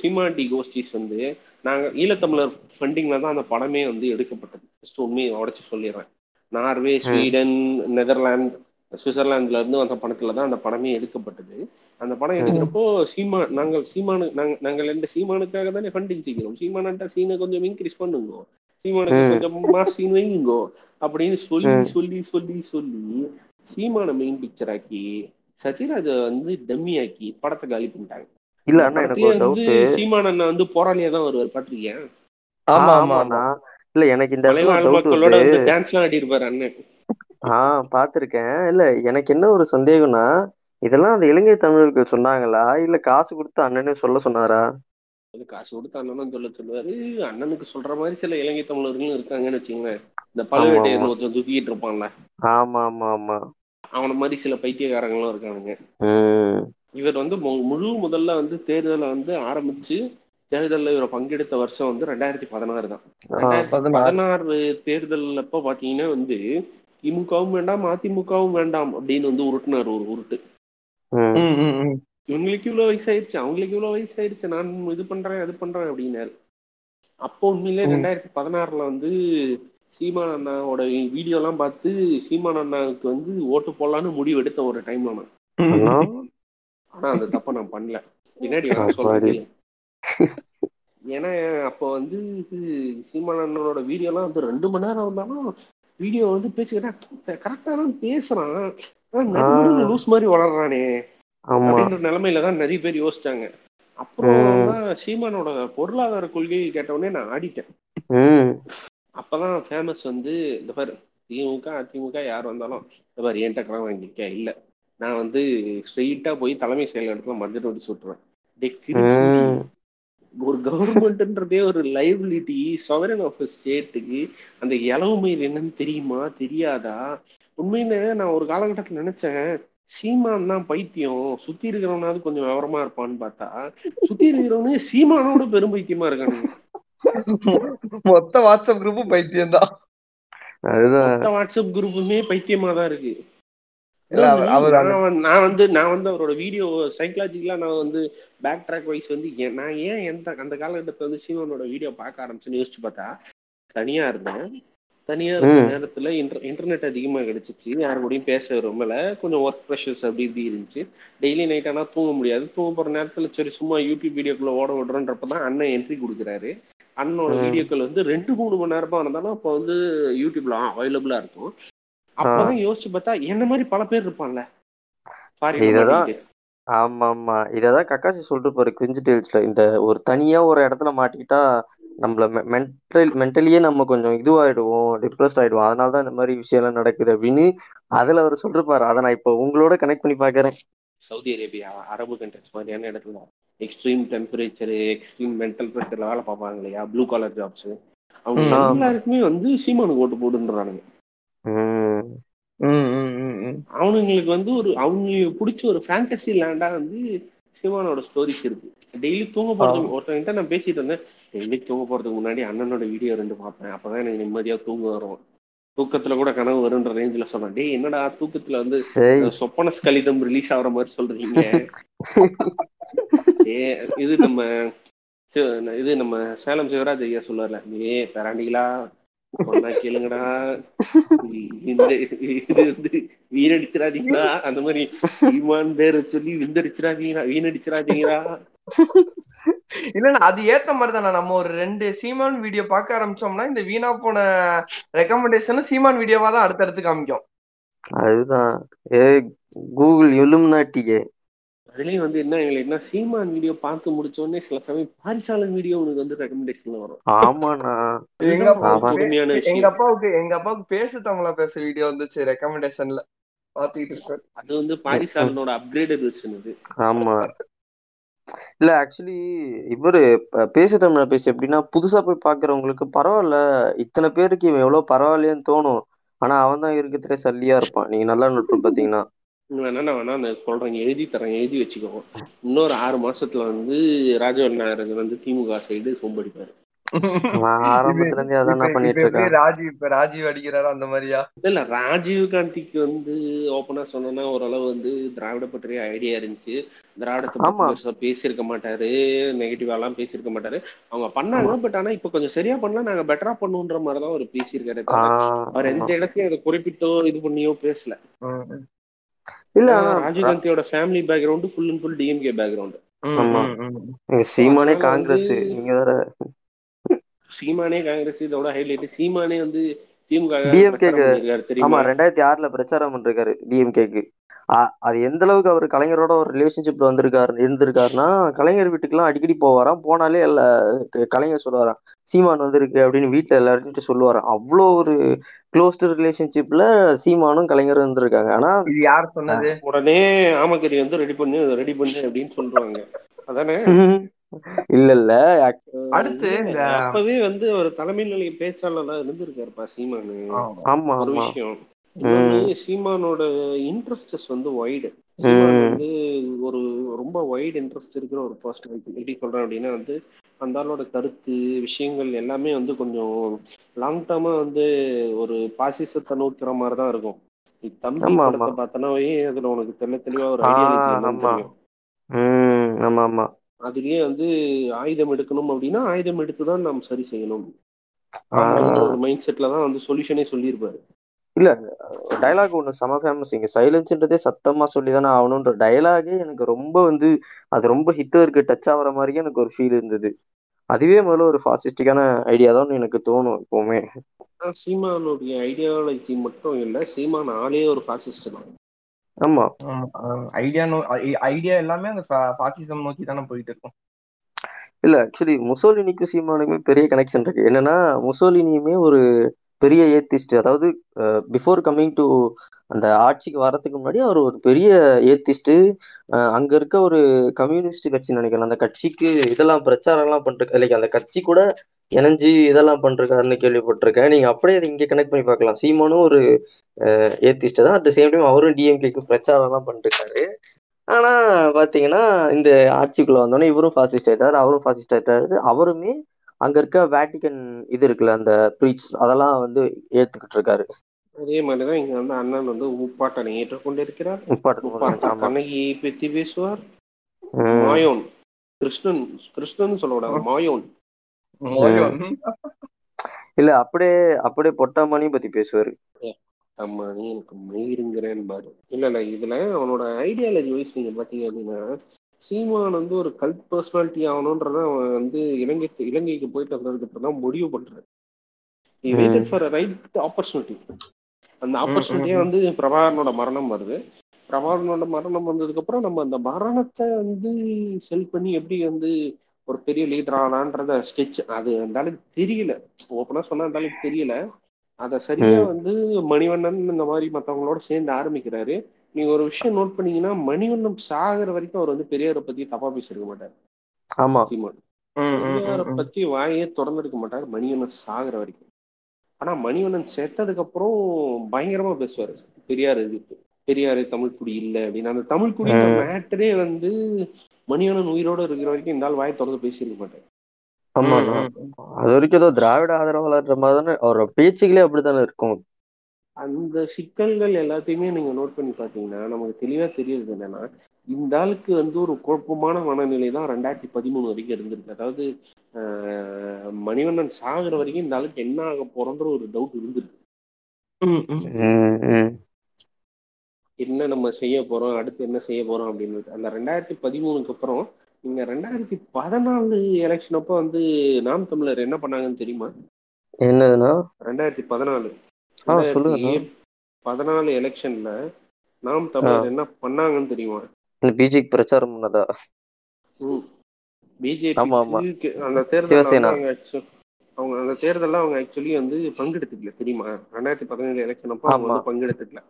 C: சீமாண்டி கோஷ்டிஸ் வந்து நாங்க ஈழத்தமிழர் ஃபண்டிங்ல தான் அந்த படமே வந்து எடுக்கப்பட்டது. ஜஸ்ட் உண்மையை உடச்சு சொல்லிடுறேன். நார்வே ஸ்வீடன் நெதர்லாந்து சுவிட்சர்லாந்துல இருந்து வந்த படத்துல தான் அந்த படமே எடுக்கப்பட்டது. அந்த படம் எடுக்கிறப்போ சீமா நாங்கள் சீமானு நாங்கள் எந்த சீமானுக்காக தானே ஃபண்டிங் செய்கிறோம். சீமானன்ட்ட சீனை கொஞ்சம் இன்க்ரீஸ் பண்ணுங்க. சீமானுக்கு கொஞ்சமா சீன் வைங்கோ அப்படின்னு சொல்லி சொல்லி சொல்லி சொல்லி சீமான மெயின் பிக்சர் ஆக்கி சத்யராஜ வந்து டம்மி ஆக்கி படத்தை காலி பண்ணிட்டாங்க.
B: இல்ல அண்ணா எனக்கு ஒரு
C: வந்து சீமானண்ணா வந்து போராளியா தான் வருவார் பாத்திருக்கேன்
B: ஆமா ஆமாண்ணா இல்ல எனக்கு இந்த
C: மக்களோட வந்து டான்ஸ் எல்லாம் ஆடி இருப்பாரு அண்ணன்.
B: ஆஹ் பாத்திருக்கேன். இல்ல எனக்கு என்ன ஒரு சந்தேகம்னா இதெல்லாம் அந்த இலங்கை தமிழர்கள் சொன்னாங்களா? இல்ல காசு கொடுத்து அண்ணனே சொல்ல சொன்னாரா?
C: காசு கொடுத்து அண்ணனும் சொல்ல சொல்லுவாரு. அண்ணனுக்கு சொல்ற மாதிரி சில இலங்கை தமிழர்களும் இருக்காங்கன்னு வச்சுங்க இந்த பழுவேட்டையர் ஒருத்தன் தூக்கிட்டு இருப்பான்ல.
B: ஆமா ஆமா ஆமா.
C: அவன மாதிரி சில பைத்தியக்காரங்களும் இருக்கானுங்க. இவர் வந்து முழு முதல்ல வந்து தேர்தலை வந்து ஆரம்பிச்சு தேர்தலில் இவரை பங்கெடுத்த வருஷம் வந்து ரெண்டாயிரத்தி பதினாறு தான். ரெண்டாயிரத்தி பதினாறு. தேர்தல் அப்ப பாத்தீங்கன்னா வந்து திமுகவும் வேண்டாம் அதிமுகவும் வேண்டாம் அப்படின்னு வந்து உருட்டுனார் ஒரு உருட்டு. இவங்களுக்கு இவ்வளவு வயசாயிருச்சு அவங்களுக்கு இவ்வளவு வயசாயிருச்சு நான் இது பண்றேன் அது பண்றேன் அப்படின்னாரு. அப்போ உண்மையிலே ரெண்டாயிரத்தி பதினாறுல வந்து சீமான் அண்ணாவோட வீடியோ எல்லாம் பார்த்து சீமான் அண்ணாவுக்கு வந்து ஓட்டு போடலான்னு முடிவு எடுத்த ஒரு டைம்ல நான். ஆனா அந்த தப்ப நான் பண்ணல. பின்னாடி சொல்றேன் ஏன்னா அப்போ வந்து சீமான் அண்ணனோட வீடியோ எல்லாம் வந்து ரெண்டு மணி நேரம் வந்தாலும் வீடியோ வந்து பேச்சு கரெக்டா தான் பேசுறான். லூஸ் மாதிரி வளர்றானே. அப்படின்ற நிலைமையில தான் நிறைய பேர் யோசிச்சாங்க. அப்புறம் தான் சீமானோட பொருளாதார கொள்கையை கேட்டவுடனே நான் ஆடிட்டேன். அப்பதான் ஃபேமஸ் வந்து இந்த பாரு திமுக அதிமுக யார் வந்தாலும் இந்த பாரு என்கிட்ட கடன் வாங்கிக்க இல்ல. நான் வந்து ஸ்ட்ரெயிட்டா போய் தலைமை செயல் இடத்துல மஞ்சள் நோட்டீஸ் விட்டுருவேன் ஒரு கவர்மெண்ட்ன்றதே ஒரு லைபிலிட்டி சவரன் ஆஃப் ஸ்டேட்டுக்கு அந்த இளவுமையில் என்னன்னு தெரியுமா? தெரியாதா? உண்மையில நான் ஒரு காலகட்டத்தில் நினைச்சேன் சீமான் தான் பைத்தியம். சுத்தி இருக்கிறவனாவது கொஞ்சம் விவரமா இருப்பான்னு பார்த்தா சுத்தி இருக்கிறவனே சீமானோட பெரும் பைத்தியமா இருக்கானுங்க
A: மொத்த வாட்ஸ்அப் குரூப்பும் பைத்தியம் தான்
C: மொத்த வாட்ஸ்அப் குரூப்புமே பைத்தியமா தான் இருக்கு. நான் வந்து நான் வந்து அவரோட வீடியோ சைக்கலாஜிக்கலா நான் வந்து பேக் ட்ராக் வைஸ் வந்து நான் ஏன் எந்த அந்த காலகட்டத்தில் வந்து சீமானோட வீடியோ பார்க்க ஆரம்பிச்சுன்னு யோசிச்சு பார்த்தா தனியா இருந்தேன். தனியா இருந்த நேரத்துல இன்டர்நெட் அதிகமா கிடைச்சிச்சு. யாரு கூடயும் பேச விரும்பல கொஞ்சம் ஒர்க் ப்ரெஷர்ஸ் அப்படி இப்படி இருந்துச்சு. டெய்லி நைட் ஆனா தூங்க முடியாது. தூங்க போற நேரத்துல சரி சும்மா யூடியூப் வீடியோக்குள்ள ஓட விடுறோன்றப்பதான் அண்ணன் என்ட்ரி கொடுக்குறாரு. அண்ணனோட வீடியோக்கள் வந்து ரெண்டு மூணு மணி நேரமா இருந்தாலும் அப்போ வந்து யூடியூப்ல அவைலபிளா இருக்கும். அப்பதான் யோசிச்சு பார்த்தா என்ன மாதிரி பல பேர் இருப்பான்ல.
B: இததான் ஆமா ஆமா இததான் கக்காசி சொல்லிட்டு போற குஞ்சு டேல்ஸ்ல இந்த ஒரு தனியா ஒரு இடத்துல மாட்டிக்கிட்டா நம்மள மென்டல் மென்டலியே நம்ம கொஞ்சம் இதுவாயிடுவோம் டிப்ரெஸ்ட் ஆயிடுவோம். அதனாலதான் இந்த மாதிரி விஷயம் எல்லாம் நடக்குது அப்படின்னு அதுல அவர் சொல்லிருப்பாரு அதை நான் இப்போ உங்களோட கனெக்ட் பண்ணி பாக்குறேன்.
C: சவுதி அரேபியா அரபு கண்ட்ரிஸ் மாதிரியான இடத்துல. எக்ஸ்ட்ரீம் டெம்பரேச்சர் எக்ஸ்ட்ரீம் மென்டல் ப்ரெஷர்ல வேலை பார்ப்பாங்க இல்லையா? ப்ளூ கலர் ஜாப்ஸ் அவங்க எல்லாருக்குமே வந்து சீமானுக்கு ஓட்டு போடுன்றானுங்க. அவனுங்களுக்கு வந்து ஒரு அவங்களுக்கு பிடிச்ச ஒரு ஃபேண்டசி லேண்டா வந்து சிவானோட ஸ்டோரிஸ் இருக்கு. டெய்லி தூங்க போறதுக்கு ஒருத்தவங்கிட்ட நான் பேசிட்டு இருந்தேன். டெய்லி தூங்க போறதுக்கு முன்னாடி அண்ணனோட வீடியோ ரெண்டு பார்ப்பேன். அப்பதான் எனக்கு நிம்மதியா தூங்க வரும். தூக்கத்துல கூட கனவு வரும்ன்ற ரேஞ்சில சொன்னேன். டேய் என்னடா தூக்கத்துல வந்து சொப்பன ஸ்கலிதம் ரிலீஸ் ஆகுற மாதிரி சொல்றீங்க? இது நம்ம இது நம்ம சேலம் சிவராஜ் ஐயா சொல்லுவார்ல ஏ பெராண்டிகளா கேளுங்கடா. இந்த இது வந்து வீணடிச்சிடாதீங்களா அந்த மாதிரி ஈமான் பேரை சொல்லி விந்தடிச்சிடாதீங்களா வீணடிச்சிடாதீங்களா
A: இல்லன்னா அது ஏத்த மாதிரி தானே நம்ம ஒரு ரெண்டு சீமான் வீடியோ பார்க்க ஆரம்பிச்சோம்னா இந்த வீணா போன ரெக்கமெண்டேஷனும் சீமான் வீடியோவா தான் அடுத்தடுத்து காமிக்கும்.
B: அதுதான். ஏ கூகுள் இலுமினாட்டியே
C: அதுலயும் வந்து என்ன எங்களுக்கு என்ன சீமான் வீடியோ பார்த்து முடிச்ச உடனே சில சமயம் பாரிசாலன் வீடியோ உனக்கு வந்து ரெக்கமெண்டேஷன்ல வரும்.
B: ஆமாண்ணா.
A: எங்க அப்பாவுக்கு எங்க அப்பாவுக்கு எங்க அப்பாவுக்கு பேசு தமிழா பேச வீடியோ வந்துச்சு ரெக்கமெண்டேஷன்ல பாத்துக்கிட்டு இருக்காரு
C: அது வந்து பாரிசாலனோட அப்கிரேடட் வெர்ஷன் இது.
B: ஆமா. இல்ல ஆக்சுவலி இவரு பேசு தமிழா பேசு எப்படின்னா புதுசா போய் பாக்குறவங்களுக்கு பரவாயில்ல. இத்தனை பேருக்கு இவன் எவ்வளவு பரவாயில்லையேன்னு தோணும். ஆனா அவன் தான் இருக்கிறதுலே சல்லியா இருப்பான். நீங்க நல்லா நோட் பண்ணி பாத்தீங்கன்னா.
C: வேணா நான் வேணா நான் சொல்றேன் எழுதி தரேன் எழுதி வச்சுக்கோ இன்னொரு ஆறு மாசத்துல வந்து ராஜவன் நாயர் வந்து திமுக சைடு சொம்படிப்பாரு.
A: ராஜீவ் இப்ப ராஜீவ் அடிக்கிறாரு அந்த மாதிரியா?
C: இல்ல ராஜீவ் காந்திக்கு வந்து ஓப்பனா சொன்னா ஓரளவு வந்து திராவிட பற்றிய ஐடியா இருந்துச்சு. திராவிடத்தை பேசியிருக்க மாட்டாரு நெகட்டிவா எல்லாம் பேசியிருக்க மாட்டாரு. அவங்க பண்ணாங்க பட் ஆனா இப்ப கொஞ்சம் சரியா பண்ணலாம் நாங்க பெட்டரா பண்ணுன்ற மாதிரிதான் அவர் பேசியிருக்காரு அவர் எந்த இடத்தையும் அதை குறிப்பிட்டோ இது பண்ணியோ பேசல.
B: இல்ல
C: ஏன்னா
B: ஆனா
C: ராஜீவ்
B: ரா-
C: காந்தியோட family background full and full DMK background
B: சீமானே Congress நீங்க வேற
C: சீமானே காங்கிரஸ் இதோட ஹைலைட் சீமானே வந்து திமுக பண்ணியிருக்காரு
B: ஆமா
C: தெரியுமா?
B: ரெண்டாயிரத்தி ஆறுல பிரச்சாரம் பண்ணிருக்காரு டிஎம்கேக்கு அது எந்த அளவுக்கு அவர் கலைஞரோட ஒரு ரிலேஷன்ஷிப்ல வந்திருக்காரு இருந்திருக்காருன்னா கலைஞர் வீட்டுக்கெல்லாம் அடிக்கடி போவாராம். போனாலே எல்லா கலைஞர் சொல்லுவாராம் சீமான் வந்திருக்கு அப்படின்னு வீட்டுல எல்லார்கிட்ட சொல்லுவாராம். அவ்வளோ ஒரு க்ளோஸ்டு ரிலேஷன்ஷிப்ல சீமானும் கலைஞரும் இருந்திருக்காங்க. ஆனா
A: யார் சொன்னது?
C: உடனே ஆமக்கறி வந்து ரெடி பண்ணு ரெடி பண்ணு அப்படின்னு சொல்றாங்க. அதானே?
B: இல்ல இல்ல
A: அடுத்து
C: அப்பவே வந்து ஒரு தலைமை நிலைய பேச்சாளரா இருந்திருக்காருப்பா சீமானு.
A: ஆமா.
B: ஆமா.
C: ஒரு விஷயம். சீமானோட இன்ட்ரெஸ்டஸ் வந்து வைடு வந்து ஒரு ரொம்ப வைடு இன்ட்ரெஸ்ட் இருக்கிற ஒரு பர்சன் எப்படி சொல்றேன் அப்படின்னா வந்து அந்த ஆளோட கருத்து விஷயங்கள் எல்லாமே வந்து கொஞ்சம் லாங் டேர்மா வந்து ஒரு பாசிசத்தை நோக்கிற மாதிரி தான் இருக்கும் தம்பி படத்தை அதுல உனக்கு தெள்ள தெளிவா ஒரு
B: ஆமா.
C: அதுலயே வந்து ஆயுதம் எடுக்கணும் அப்படின்னா ஆயுதம் எடுத்து தான் நாம் சரி செய்யணும். மைண்ட் செட்ல தான் வந்து சொல்யூஷனே சொல்லியிருப்பாரு.
B: இல்ல டயலாக் ஒண்ணு செம ஃபேமஸ் இங்க சைலன்ஸ்ன்றதே சத்தமா சொல்லி தானே ஆகணும்ன்ற டயலாகே எனக்கு ரொம்ப வந்து அது ரொம்ப ஹிட்டருக்கு டச் ஆகுற மாதிரியே எனக்கு ஒரு ஃபீல் இருந்தது. அதுவே முதல்ல ஒரு ஃபாசிஸ்டிக்கான ஐடியா தான் எனக்கு தோணும் எப்பவுமே.
C: சீமானுடைய ஐடியாலஜி மட்டும் இல்ல சீமான் ஆளே ஒரு பாசிஸ்ட் தான்.
B: ஆமா.
A: ஐடியா ஐடியா எல்லாமே அந்த பாசிசம் நோக்கி தானே போயிட்டு இருக்கும்.
B: இல்ல ஆக்சுவலி முசோலினிக்கும் சீமானுக்குமே பெரிய கனெக்ஷன் இருக்கு. என்னன்னா முசோலினியுமே ஒரு பெரிய ஏத்திஸ்ட் அதாவது பிஃபோர் கம்மிங் டு அந்த ஆட்சிக்கு வரத்துக்கு முன்னாடி அவர் ஒரு பெரிய ஏத்திஸ்ட்டு அங்க இருக்க ஒரு கம்யூனிஸ்ட் கட்சி நினைக்கிறேன். அந்த கட்சிக்கு இதெல்லாம் பிரச்சாரம் எல்லாம் பண்றது லைக் அந்த கட்சி கூட இணைஞ்சு இதெல்லாம் பண்றாருன்னு கேள்விப்பட்டிருக்கேன். நீங்க அப்படியே அதை இங்க கனெக்ட் பண்ணி பார்க்கலாம். சீமானும் ஒரு ஏத்திஸ்ட் தான். அட் சேம் டைம் அவரும் டிஎம்கேக்கு பிரச்சாரம் எல்லாம் பண்ணிருக்காரு ஆனா பாத்தீங்கன்னா இந்த ஆட்சிக்குள்ள வந்தோடனே இவரும் ஃபாசிஸ்ட் ஆயிட்டாரு அவரும் ஃபாசிஸ்ட் ஆயிட்டாரு. அவருமே அங்க இருக்க வேட்டிகன் இது இருக்குல்ல அந்த ப்ரீச் அதெல்லாம் வந்து ஏத்துக்கிட்டு இருக்காரு.
C: அதே மாதிரிதான் இங்க வந்து அண்ணன் வந்து உப்பாட்டனை உப்பாட்டா
B: ஆமா.
C: கண்ணகி பற்றி பேசுவார். மாயோன். கிருஷ்ணன் கிருஷ்ணன் சொல்லக்கூடாது மாயோன்.
A: மோயோன்.
B: இல்ல அப்படியே அப்படியே பொட்டாமணியும் பத்தி பேசுவாரு.
C: ஆமா நீ எனக்கு மயிருங்கிறேன் பாரு. இல்ல இல்ல இதுல அவனோட ஐடியாலஜி வைஸ் நீங்க பாத்தீங்க அப்படின்னா சீமான் வந்து ஒரு கல்ட் பர்சனாலிட்டி ஆகணும்ன்றத அவன் வந்து இலங்கை இலங்கைக்கு போயிட்டு வந்ததுக்கு அப்புறம் தான் முடிவு for a right opportunity. அந்த ஆப்பர்ச்சுனிட்டியே. வந்து பிரபாகரனோட மரணம் வருது. பிரபாகரனோட மரணம் வந்ததுக்கு அப்புறம் நம்ம அந்த மரணத்தை வந்து செல் பண்ணி எப்படி வந்து ஒரு பெரிய லீடர் ஆனான்றத ஸ்கெட்ச் அது அளவுக்கு தெரியல. ஓப்பனா சொன்னா அளவுக்கு தெரியல. அத சரியா. வந்து மணிவண்ணன் இந்த மாதிரி மத்தவங்களோட சேர்ந்து ஆரம்பிக்கிறாரு. நீங்க ஒரு விஷயம் நோட் பண்ணீங்கன்னா மணிவண்ணன் சாகுற வரைக்கும் அவர் வந்து பெரியாரை பத்தி தப்பா பேசியிருக்க மாட்டார்.
B: ஆமா.
C: பெரியாரை. பத்தி வாயே திறந்திருக்க மாட்டார் மணிவண்ணன் சாகுற வரைக்கும். ஆனா மணிவண்ணன் செத்ததுக்கு அப்புறம் பயங்கரமா பேசுவாரு. பெரியார் எதிர்ப்பு பெரியாரு தமிழ் குடி இல்ல அப்படின்னு. அந்த தமிழ்
B: ம்.
C: மேட்டரே வந்து மணிவண்ணன் உயிரோட இருக்கிற வரைக்கும் இந்த ஆள் வாயை திறந்து பேசியிருக்க மாட்டார்.
B: ஆமா. அது வரைக்கும் ஏதோ திராவிட ஆதரவாளர்ன்ற மாதிரி தானே அவரோட பேச்சுகளே அப்படித்தானே இருக்கும்.
C: அந்த சிக்கல்கள் எல்லாத்தையுமே நீங்க நோட் பண்ணி பாத்தீங்கன்னா நமக்கு தெளிவா தெரியுது என்னன்னா இந்த ஆளுக்கு வந்து ஒரு குழப்பமான மனநிலை தான் ரெண்டாயிரத்தி பதிமூணு வரைக்கும் இருந்திருக்கு. அதாவது ஆஹ், மணிவண்ணன் சாகுற வரைக்கும் இந்த ஆளுக்கு என்ன ஆக போறோன்ற ஒரு டவுட் இருந்திருக்கு. என்ன நம்ம செய்ய போறோம் அடுத்து என்ன செய்ய போறோம் அப்படின்னு அந்த ரெண்டாயிரத்தி பதிமூணுக்கு அப்புறம் நீங்க ரெண்டாயிரத்தி பதினாலு எலெக்ஷன் அப்போ வந்து நாம் தமிழர் என்ன பண்ணாங்கன்னு தெரியுமா?
B: என்னதுன்னா?
C: ரெண்டாயிரத்தி பதினாலு.
B: சொல்லுங்கண்ணா.
C: பதினாலு எலெக்ஷன்ல நாம் தமிழர் என்ன பண்ணாங்கன்னு தெரியுமா?
B: பிஜேபி பிரச்சாரம் பண்ணதா.
C: பிஜேபி அந்த தேர்தல். அவங்க அந்த தேர்தல்ல அவங்க ஆக்சுவலி வந்து பங்கெடுத்துக்கல தெரியுமா? ரெண்டாயிரத்தி பதினேழு எலெக்ஷன் அப்போ அவங்க. வந்து பங்கெடுத்துக்கல.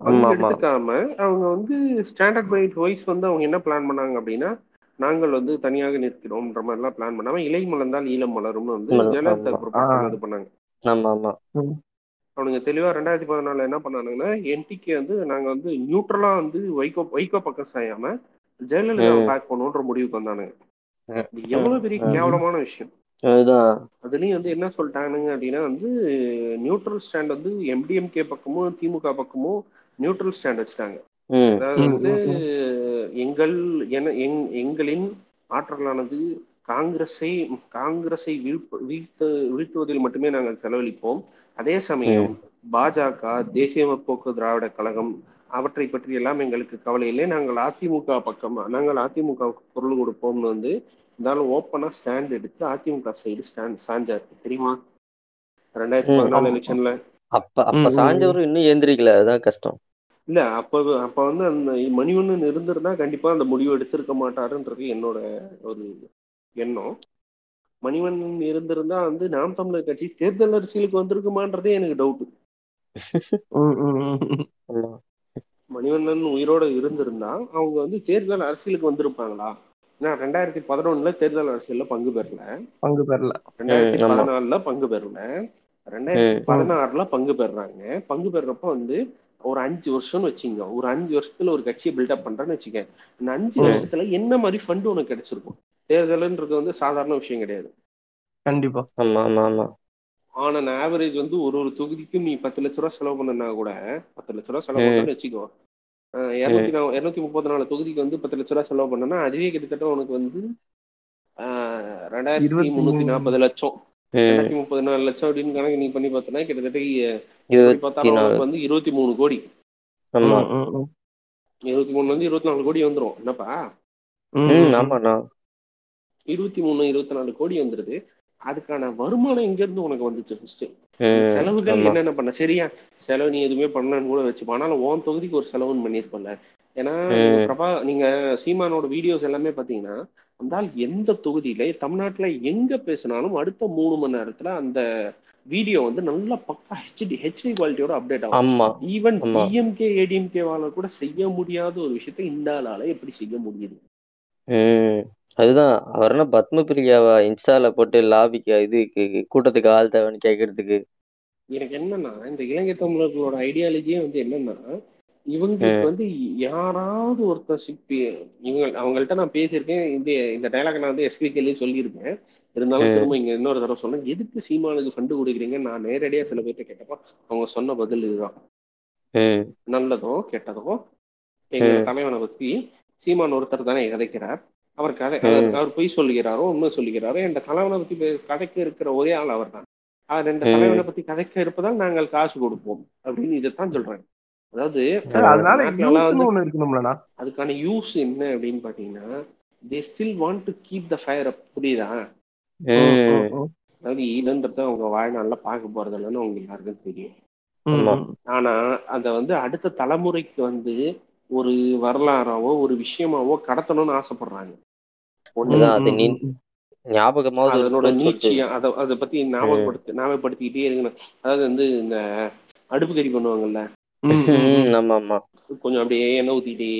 B: ஆமா ஆமா.
C: பங்கெடுத்துக்காம அவங்க வந்து ஸ்டாண்டர்ட் பைட் வைஸ் வந்து அவங்க என்ன பிளான் பண்ணாங்க அப்படின்னா நாங்கள் வந்து தனியாக நிற்கிறோம்ன்ற மாதிரி எல்லாம் பிளான் பண்ணாம இலை மலர்ந்தால் ஈழம் மலரும்னு வந்து ஜெயலலிதா பண்ணாங்க.
B: ஆமா ஆமா.
C: அவனுங்க தெளிவா ரெண்டாயிரத்தி பதினாலுல என்ன பண்ணானுங்கன்னா என்டிக்கு வந்து நாங்க வந்து நியூட்ரலா வந்து வைகோ வைகோ பக்கம் சாயாம ஜெயலலிதா. பேக் பண்ணுன்ற முடிவுக்கு வந்தானுங்க. எவ்வளவு பெரிய. கேவலமான விஷயம்.
B: அதுதான்.
C: அதுலயும் வந்து என்ன சொல்லிட்டானுங்க அப்படின்னா வந்து நியூட்ரல் ஸ்டாண்ட் வந்து எம்டிஎம்கே பக்கமும் திமுக பக்கமும் நியூட்ரல் ஸ்டாண்ட் வச்சுட்டாங்க. அதாவது வந்து எங்கள் என எங்- எங்களின் ஆற்றலானது காங்கிரஸை காங்கிரஸை வீழ்ப்ப வீழ்த்து வீழ்த்துவதில் மட்டுமே நாங்கள் செலவழிப்போம். அதே சமயம் பாஜக தேசிய முற்போக்கு திராவிட கழகம் அவற்றை பற்றி எல்லாம் எங்களுக்கு கவலை இல்லை. நாங்கள் அதிமுக பக்கம் நாங்கள் அதிமுக பொருள் கொடுப்போம்னு வந்து இருந்தாலும் ஓப்பனா ஸ்டாண்ட் எடுத்து அதிமுக சைடு ஸ்டாண்ட் சாஞ்சார் தெரியுமா? ரெண்டாயிரத்தி பதினாலு. எலெக்ஷன்ல
B: அப்ப அப்ப. சாஞ்சவரும் இன்னும் ஏந்திரிக்கல அதுதான் கஷ்டம்.
C: இல்ல அப்ப அப்ப வந்து அந்த மணிவண்ணன் இருந்திருந்தா கண்டிப்பா அந்த முடிவு எடுத்திருக்க மாட்டாருன்றது என்னோட ஒரு எண்ணம். மணிவண்ணன் இருந்திருந்தா வந்து நாம் தமிழர் கட்சி தேர்தல் அரசியலுக்கு வந்திருக்குமான்றதே எனக்கு டவுட் மணிவண்ணன் உயிரோட இருந்திருந்தா அவங்க வந்து தேர்தல் அரசியலுக்கு வந்திருப்பாங்களா? ஏன்னா ரெண்டாயிரத்தி பதினொன்னுல தேர்தல் அரசியல்ல பங்கு பெறல.
A: பங்கு பெறல.
C: ரெண்டாயிரத்தி. பதினாலுல பங்கு பெறல. ரெண்டாயிரத்தி. பதினாறுல பங்கு பெறுறாங்க பங்கு பெறப்ப வந்து ஒரு அஞ்சு வருஷம்னு வச்சுங்க ஒரு அஞ்சு வருஷத்துல ஒரு கட்சியை பில்டப் பண்றேன்னு வச்சுக்க இந்த அஞ்சு. வருஷத்துல என்ன மாதிரி ஃபண்ட் உனக்கு கிடைச்சிருக்கும்? தேர்தல்ன்றது வந்து சாதாரண விஷயம் கிடையாது.
A: கண்டிப்பா.
B: ஆமா ஆமா ஆமா.
C: ஆன் அன் ஆவரேஜ் வந்து ஒரு ஒரு தொகுதிக்கும் நீ பத்து லட்ச ரூபா செலவு பண்ணனா கூட பத்து லட்ச ரூபா செலவு
B: ம்.
C: பண்ணனு வச்சுக்கோ இருநூத்தி இருநூத்தி முப்பத்தி நாலு தொகுதிக்கு வந்து பத்து லட்ச ரூபா செலவு பண்ணனா அதுவே கிட்டத்தட்ட உனக்கு வந்து ரெண்டாயிரத்தி முன்னூத்தி. நாற்பது லட்சம். ரெண்டாயிரத்தி முப்பது நாலு லட்சம் அப்படின்னு கணக்கு நீ பண்ணி பார்த்தனா கிட்டத்தட்ட பார்த்தாலும் உனக்கு வந்து இருபத்தி மூணு கோடி. இருபத்தி மூணுல இருந்து இருபத்தி நாலு கோடி வந்துரும். என்னப்பா.
B: ஆமாண்ணா.
C: இருபத்தி மூணு இருபத்தி நாலு கோடி வந்துருது. அதுக்கான வருமானம் எங்க இருந்து உனக்கு வந்துச்சு ஃபர்ஸ்ட் செலவுகள் என்னென்ன பண்ண சரியா? செலவு நீ எதுவுமே பண்ணலன்னு கூட வச்சுப்பா ஆனாலும் உன் தொகுதிக்கு ஒரு செலவுன்னு பண்ணியிருப்பல ஏன்னா. பிரபா நீங்க சீமானோட வீடியோஸ் எல்லாமே பாத்தீங்கன்னா அந்த ஆள் எந்த தொகுதியில தமிழ்நாட்டுல எங்க பேசினாலும் அடுத்த மூணு மணி நேரத்துல அந்த வீடியோ வந்து நல்லா பக்கா ஹெச்டி ஹெச்டி குவாலிட்டியோட அப்டேட் ஆகும். ஈவன். டிஎம்கே ஏடிஎம்கே வாழ கூட செய்ய முடியாத ஒரு விஷயத்த இந்த ஆளால எப்படி செய்ய முடியுது?
B: அதுதான். அவர் என்ன பத்ம பிரியாவா இன்ஸ்டால போட்டு லாபிக்கு இதுக்கு கூட்டத்துக்கு ஆள் தேவைன்னு கேட்கறதுக்கு
C: எனக்கு என்னன்னா இந்த இலங்கை தமிழர்களோட ஐடியாலஜியே வந்து என்னன்னா இவங்களுக்கு. வந்து யாராவது ஒருத்தர் சிப்பி இவங்க அவங்கள்ட்ட நான் பேசியிருக்கேன். இந்த இந்த டைலாக் நான் வந்து எஸ்பிகேலயும் சொல்லியிருக்கேன் இருந்தாலும். திரும்ப இங்க இன்னொரு தடவை சொன்னேன். எதுக்கு சீமானுக்கு ஃபண்டு கொடுக்குறீங்க நான் நேரடியா சில பேர்ட்ட கேட்டப்போ அவங்க சொன்ன பதில் இதுதான்.
B: ம்.
C: நல்லதோ கெட்டதோ எங்க. தலைவனை பத்தி சீமான் ஒருத்தர் தானே கதைக்கிறார். அவர் கதை. அவர் பொய் சொல்லுகிறாரோ உண்மை சொல்லுகிறாரோ என்ற தலைவனை பத்தி கதைக்க இருக்கிற ஒரே ஆள் அவர் தான் அவர் இந்த. தலைவனை பத்தி கதைக்க இருப்பதால் நாங்கள் காசு கொடுப்போம் அப்படின்னு இதைத்தான் சொல்றாங்க அதாவது அதுக்கான யூஸ் என்ன அப்படின்னு பாத்தீங்கன்னா they still want to keep the fire up புரியுதா. அதாவது ஈழன்றத அவங்க வாழ்நாள்ல பார்க்க போறது இல்லைன்னு அவங்க எல்லாருக்கும் தெரியும். ஆனா அத வந்து அடுத்த தலைமுறைக்கு வந்து ஒரு வரலாறாவோ ஒரு விஷயமாவோ கடத்தணும்னு ஆசைப்படுறாங்க. அதனோட
B: இருக்கணும்னு சொல்லிட்டு.
C: நீட்சியா அதை அதை பத்தி ஞாபகப்படுத்து ஞாபகப்படுத்திக்கிட்டே இருக்கணும். அதாவது வந்து இந்த அடுப்பு கறி பண்ணுவாங்கல்ல? கொஞ்சம் அப்படியே எண்ணெய் ஊத்திட்டே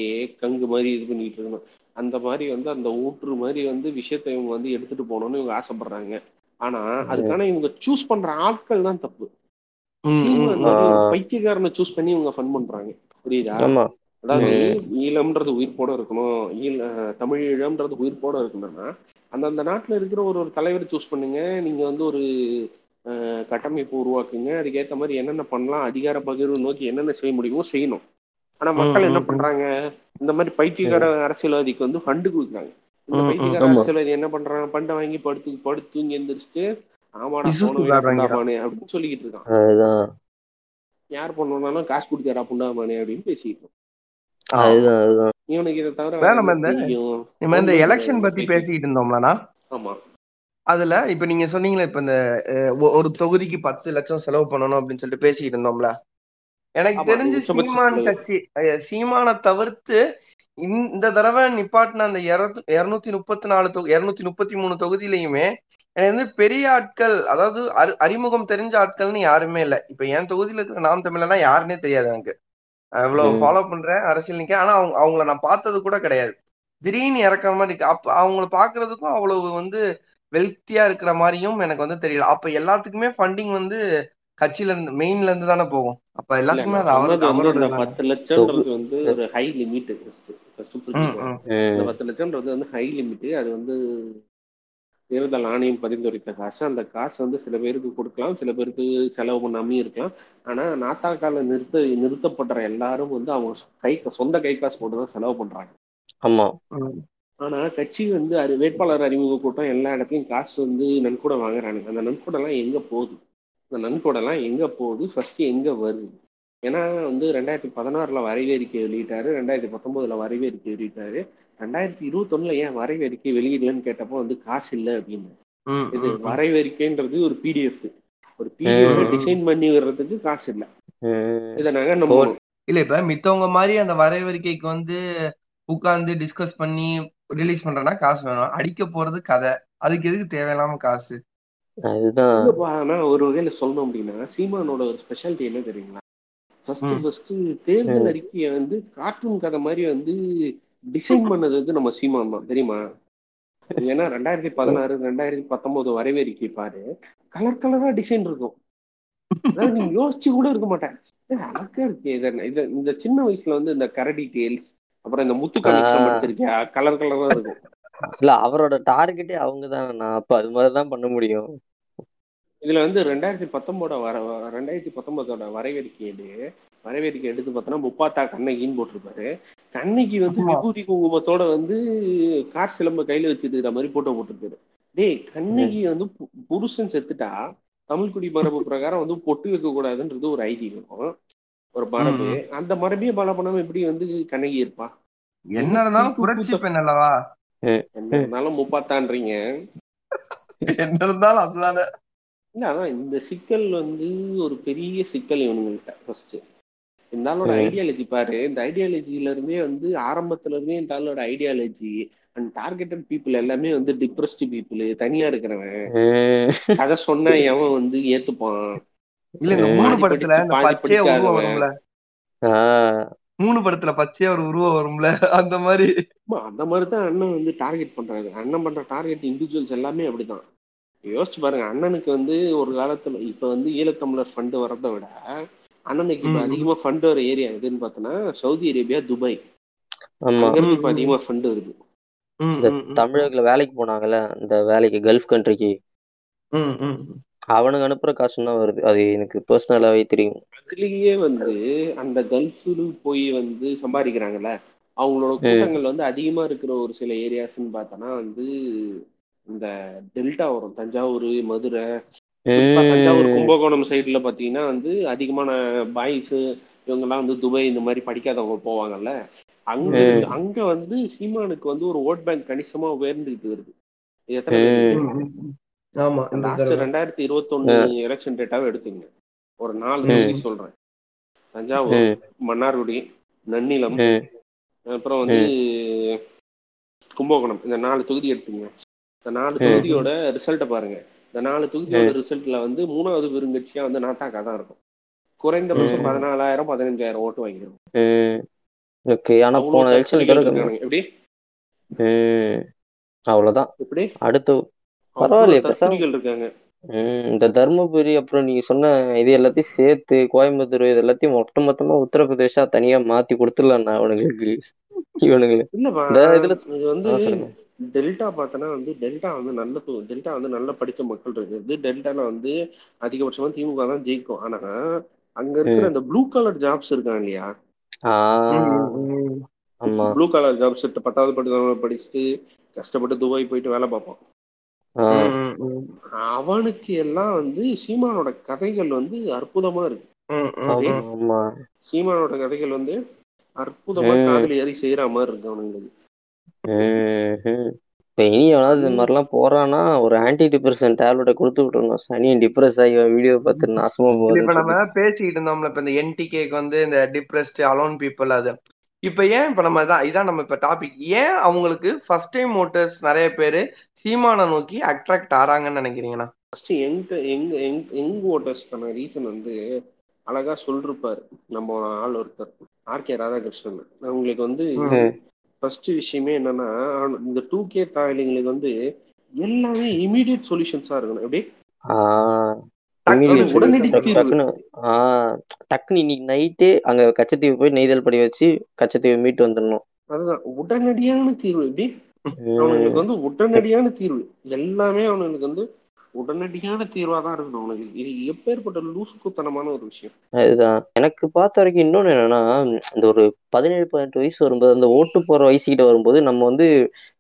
C: கங்கு மாதிரி இது பண்ணிட்டு இருக்கணும். அந்த மாதிரி வந்து அந்த ஊற்று மாதிரி வந்து விஷயத்தை இவங்க வந்து எடுத்துட்டு போகணும்னு இவங்க ஆசைப்படுறாங்க. ஆனா அதுக்கான இவங்க சூஸ் பண்ற ஆட்கள் தான் தப்பு. பைத்தியக்காரனை சூஸ் பண்ணி இவங்க ஃபன் பண்றாங்க. புரியுதா?
B: ஆமா.
C: அதாவது. ஈழம்ன்றது உயிர்ப்போட இருக்கணும் ஈழ தமிழ் ஈழம்ன்றது உயிர்ப்போட இருக்கணும்னா அந்தந்த நாட்டுல இருக்கிற ஒரு ஒரு தலைவரை சூஸ் பண்ணுங்க. நீங்க வந்து ஒரு கட்டமைப்பு உருவாக்குங்க. அதுக்கேற்ற மாதிரி என்னென்ன பண்ணலாம் அதிகார பகிர்வு நோக்கி என்னென்ன செய்ய முடியுமோ செய்யணும். ஆனா மக்கள் என்ன பண்றாங்க? இந்த மாதிரி பைத்தியக்கார அரசியல்வாதிக்கு வந்து ஃபண்டு கொடுக்குறாங்க. இந்த பைத்தியக்கார அரசியல்வாதி என்ன பண்றாங்க ஃபண்டை வாங்கி படுத்து படுத்து தூங்கி எந்திரிச்சிட்டு ஆமாடா அப்படின்னு சொல்லிக்கிட்டு இருக்கான். யார் பண்ணாலும் காசு கொடுத்தாரா புண்டாமானே அப்படின்னு பேசிட்டு இவனுக்கு இதை தவிர
A: நம்ம இந்த எலெக்ஷன் பத்தி பேசிக்கிட்டு இருந்தோம்லண்ணா.
C: ஆமா.
A: அதுல இப்ப நீங்க சொன்னீங்களே இப்ப இந்த ஒரு தொகுதிக்கு பத்து லட்சம் செலவு பண்ணணும் அப்படின்னு சொல்லிட்டு பேசிக்கிட்டு இருந்தோம்ல. எனக்கு தெரிஞ்சு சீமான் கட்சி சீமானை தவிர்த்து இந்த தடவை நிப்பாட்டின அந்த இருநூத்தி முப்பத்தி நாலு தொகு இருநூத்தி முப்பத்தி மூணு தொகுதியிலையுமே எனக்கு வந்து பெரிய ஆட்கள் அதாவது அறிமுகம் தெரிஞ்ச ஆட்கள்னு யாருமே இல்லை. இப்ப என் தொகுதியில இருக்கிற நாம் தமிழனா யாருன்னே தெரியாது எனக்கு. இவ்வளவு ஃபாலோ பண்றேன் அரசியல் நிக்க. ஆனா அவங்க அவங்கள நான் பார்த்தது கூட கிடையாது. திடீர்னு இறக்குற மாதிரி இருக்கு. அப்ப அவங்கள பாக்குறதுக்கும் அவ்வளவு வந்து வெல்த்தியா இருக்கிற மாதிரியும் எனக்கு வந்து தெரியல. அப்ப எல்லாத்துக்குமே ஃபண்டிங் வந்து கட்சியில இருந்து மெயின்ல இருந்து தானே போகும். அப்ப எல்லாத்துக்குமே
C: அது பத்து லட்சம்ன்றது வந்து ஒரு ஹை லிமிட் பத்து லட்சம்ன்றது வந்து ஹை லிமிட் அது வந்து தேர்தல் ஆணையம் பரிந்துரைத்த காசு அந்த காசு வந்து சில பேருக்கு கொடுக்கலாம் சில பேருக்கு செலவு பண்ணாமே இருக்கலாம். ஆனா நாத்தாக்கால நிறுத்த நிறுத்தப்படுற எல்லாரும் வந்து அவங்க கை சொந்த கை காசு போட்டு தான் செலவு பண்றாங்க.
B: ஆமா.
C: ஆனா கட்சி வந்து அது வேட்பாளர் அறிமுக கூட்டம் எல்லா இடத்துலயும் காசு வந்து நன்கொடை வாங்குறானுங்க. அந்த நன்கொடை எல்லாம் எங்க போகுது? இந்த நன்கொடை எல்லாம் எங்க போகுது? ஃபர்ஸ்ட் எங்க வருது? ஏன்னா வந்து ரெண்டாயிரத்தி பதினாறுல வரைவேறிக்கை வெளியிட்டாரு ரெண்டாயிரத்தி பத்தொன்பதுல வரைவேறிக்கை வெளியிட்டாரு ரெண்டாயிரத்தி இருபத்தொன்னுல ஏன் வரைவேறிக்கை வெளியிடலன்னு கேட்டப்போ வந்து காசு இல்லை அப்படின்னு. இது வரைவேறிக்கைன்றது ஒரு பிடிஎஃப் ஒரு பிடிஎஃப் டிசைன் பண்ணி வர்றதுக்கு காசு இல்லை. இதை நாங்க நம்ம
A: இல்ல இப்ப மித்தவங்க மாதிரி அந்த வரைவறிக்கைக்கு வந்து உட்கார்ந்து டிஸ்கஸ் பண்ணி ரிலீஸ் பண்றேன்னா காசு வேணும். அடிக்க போறது கதை. அதுக்கு எதுக்கு தேவையில்லாம காசு?
C: ஆனா ஒரு வகையில சொல்லணும் அப்படின்னா சீமானோட ஒரு ஸ்பெஷாலிட்டி என்ன தெரியுங்களா? ஃபர்ஸ்ட் ஃபர்ஸ்ட் தேர்தல் அறிக்கையை வந்து கார்ட்டூன் கதை மாதிரி வந்து டிசைன் பண்ணது வந்து நம்ம சீமான் தான் தெரியுமா? ஏன்னா ரெண்டாயிரத்தி பதினாறு ரெண்டாயிரத்தி பத்தொன்பது வரவேற்கை பாரு கலர் கலரா டிசைன் இருக்கும். அதாவது நீ யோசிச்சு கூட இருக்க மாட்டேன். அழகா இருக்கு இத இந்த சின்ன வயசுல வந்து இந்த கரடி டேல்ஸ் அப்புறம் இந்த முத்து படிச்சிருக்கியா? கலர் கலரா இருக்கும்.
B: இல்ல அவரோட டார்கெட்டே அவங்க தான் அப்ப அது மாதிரிதான் பண்ண முடியும்.
C: இதுல வந்து ரெண்டாயிரத்தி பத்தொன்பதோட வர ரெண்டாயிரத்தி பத்தொன்பதோட வரவேற்கை எடு. வரவேற்கை எடுத்து பார்த்தோன்னா முப்பாத்தா கண்ணகின்னு போட்டிருப்பாரு. கண்ணகி வந்து விபூதி குங்குமத்தோட வந்து கார் சிலம்ப கையில வச்சுட்டு மாதிரி போட்டோ போட்டிருக்காரு. டேய் கண்ணகி வந்து புருஷன் செத்துட்டா தமிழ் குடி மரபு பிரகாரம் வந்து பொட்டு வைக்க கூடாதுன்றது ஒரு ஐதீகம். ஒரு மரபு. அந்த மரபையே பல பண்ணாம எப்படி வந்து கண்ணகி இருப்பா?
A: என்ன இருந்தாலும் புரட்சி பெண் அல்லவா?
C: என்ன இருந்தாலும் முப்பாத்தான்றீங்க.
A: என்ன இருந்தாலும் அதுதானே
C: இல்ல அதான் இந்த சிக்கல் வந்து ஒரு பெரிய சிக்கல் இவனுங்கள்ட்ட ஃபர்ஸ்ட் ஆளோட ஐடியாலஜி பாரு. இந்த ஐடியாலஜில இருந்தே வந்து ஆரம்பத்துல இருந்தே இந்த ஆளோட ஐடியாலஜி அண்ட் டார்கெட்டட் பீப்புள் எல்லாமே வந்து டிப்ரெஸ்ட் பீப்புள் தனியா இருக்கிறவன். அத சொன்னா எவன் வந்து ஏத்துப்பான்?
A: இல்ல இந்த மூணு படத்துல பச்சையா உருவம் வரும்ல? மூணு படத்துல பச்சையா ஒரு உருவம் வரும்ல? அந்த மாதிரி.
C: அந்த மாதிரிதான் அண்ணன் வந்து டார்கெட் பண்றாரு. அண்ணன் பண்ற டார்கெட் இண்டிவிஜுவல்ஸ் எல்லாமே அப்படிதான். யோசிச்சு பாருங்க அண்ணனுக்கு வந்து ஒரு காலத்துல இப்ப வந்து ஈழத்தமிழர் ஃபண்ட் வரதை விட அண்ணனுக்கு இப்ப அதிகமா ஃபண்ட் வர ஏரியா எதுன்னு பார்த்தோன்னா சவுதி அரேபியா துபாய். இப்ப அதிகமா ஃபண்ட் வருது.
B: இந்த தமிழகத்துல வேலைக்கு போனாங்கல்ல இந்த வேலைக்கு கல்ஃப் கண்ட்ரிக்கு அவனுக்கு அனுப்புற காசு தான் வருது. அது எனக்கு பர்சனலாவே தெரியும்.
C: அதுலயே வந்து அந்த கல்ஃபுல போய் வந்து சம்பாதிக்கிறாங்கல்ல அவங்களோட கூட்டங்கள் வந்து அதிகமா இருக்கிற ஒரு சில ஏரியாஸ்ன்னு பார்த்தோன்னா வந்து இந்த டெல்டா வரும். தஞ்சாவூர் மதுரை தஞ்சாவூர் கும்பகோணம் சைடுல பாத்தீங்கன்னா வந்து அதிகமான பாய்ஸ் இவங்கெல்லாம் வந்து துபாய் இந்த மாதிரி படிக்காதவங்க போவாங்கல்ல. அங்க அங்க வந்து சீமானுக்கு வந்து ஒரு ஓட் பேங்க் கணிசமா உயர்ந்துகிட்டு வருது. ரெண்டாயிரத்தி இருபத்தி ஒண்ணு எலெக்ஷன் டேட்டாவை எடுத்துங்க ஒரு நாலு தொகுதி சொல்றேன். தஞ்சாவூர் மன்னார்குடி நன்னிலம் அப்புறம் வந்து கும்பகோணம். இந்த நாலு தொகுதி எடுத்துங்க இந்த நாலு தொகுதியோட ரிசல்ட்டை பாருங்க. இந்த நாலு தொகுதியோட ரிசல்ட்ல வந்து மூணாவது பெருங்கட்சியா வந்து நாட்டாக்கா தான் இருக்கும். குறைந்தபட்சம் பதினாலாயிரம் பதினஞ்சாயிரம் ஓட்டு வாங்கிடும்
B: ஓகே ஆனா போன எலெக்ஷன்
C: எப்படி?
B: அவ்வளவுதான்.
C: எப்படி?
B: அடுத்து
C: தஸ்திரிகள் இருக்காங்க.
B: இந்த தர்மபுரி அப்புறம் நீங்க சொன்ன இது எல்லாத்தையும் சேர்த்து கோயம்புத்தூர் இது எல்லாத்தையும் ஒட்டு மொத்தமா உத்தரப்பிரதேசா தனியா மாத்தி கொடுத்துடலாம் அவனுங்களுக்கு. இவனுங்களுக்கு.
C: டெல்டா பார்த்தோன்னா வந்து டெல்டா வந்து நல்ல டெல்டா வந்து நல்ல படித்த மக்கள் இருக்குது டெல்டால வந்து அதிகபட்சமா திமுக தான் ஜெயிக்கும். ஆனா அங்க இருக்கிற அந்த ப்ளூ கலர் ஜாப்ஸ் இருக்காங்க இல்லையா? ப்ளூ கலர் ஜாப்ஸ் பத்தாவது படித்தவங்க படிச்சுட்டு கஷ்டப்பட்டு துபாய் போயிட்டு வேலை பார்ப்பான் அவனுக்கு எல்லாம் வந்து சீமானோட கதைகள் வந்து அற்புதமா இருக்கு. சீமானோட கதைகள் வந்து அற்புதமா காதல் ஏறி செய்யற மாதிரி இருக்கு அவனுங்களுக்கு.
B: இப்ப இனி எவனாவது இந்த மாதிரிலாம் போறானா ஒரு ஆன்டி டிப்ரெஷன் டேப்லெட்டை கொடுத்து விட்டுருணும் சனி டிப்ரெஸ் ஆகி வீடியோ பார்த்து நாசமா போகுது
A: இப்ப நம்ம பேசிக்கிட்டு இருந்தோம்ல இப்ப இந்த என்டிகேக்கு வந்து இந்த டிப்ரெஸ்ட் அலோன் பீப்புள் அது. இப்ப ஏன் இப்ப நம்ம தான் இதான் நம்ம இப்ப டாபிக் ஏன் அவங்களுக்கு ஃபர்ஸ்ட் டைம் மோட்டர்ஸ் நிறைய பேரு சீமான நோக்கி அட்ராக்ட் ஆறாங்கன்னு நினைக்கிறீங்கன்னா
C: ஃபர்ஸ்ட் எங்க எங்க எங் ஓட்டர்ஸ்க்கான ரீசன் வந்து அழகா சொல்லிருப்பாரு. நம்ம ஆள் ஒருத்தர். R K Radhakrishnan. அவங்களுக்கு வந்து ஃபர்ஸ்ட் விஷயமே என்னன்னா இந்த டூ கே தாயலிங்களுக்கு வந்து எல்லாமே இமீடியட் சொல்யூஷன்ஸா இருக்கணும். எப்படி?
B: டக்குனு இன்னைக்கு நைட்டே அங்க கச்சத்தீவு போய் நெய்தல் படி வச்சு கச்சத்தீவு மீட்டு வந்துடணும்.
C: அதுதான் உடனடியான தீர்வு. எப்படி? அவனுங்களுக்கு வந்து உடனடியான தீர்வு. எல்லாமே அவனுங்களுக்கு வந்து உடனடியான தீர்வா தான் இருக்கணும் அவனுக்கு இது எப்பேற்பட்ட லூசுக்குத்தனமான ஒரு விஷயம்.
B: அதுதான். எனக்கு பார்த்த வரைக்கும் இன்னொன்னு என்னன்னா இந்த ஒரு பதினேழு பதினெட்டு வயசு வரும்போது அந்த ஓட்டு போற வயசுகிட்ட வரும்போது நம்ம வந்து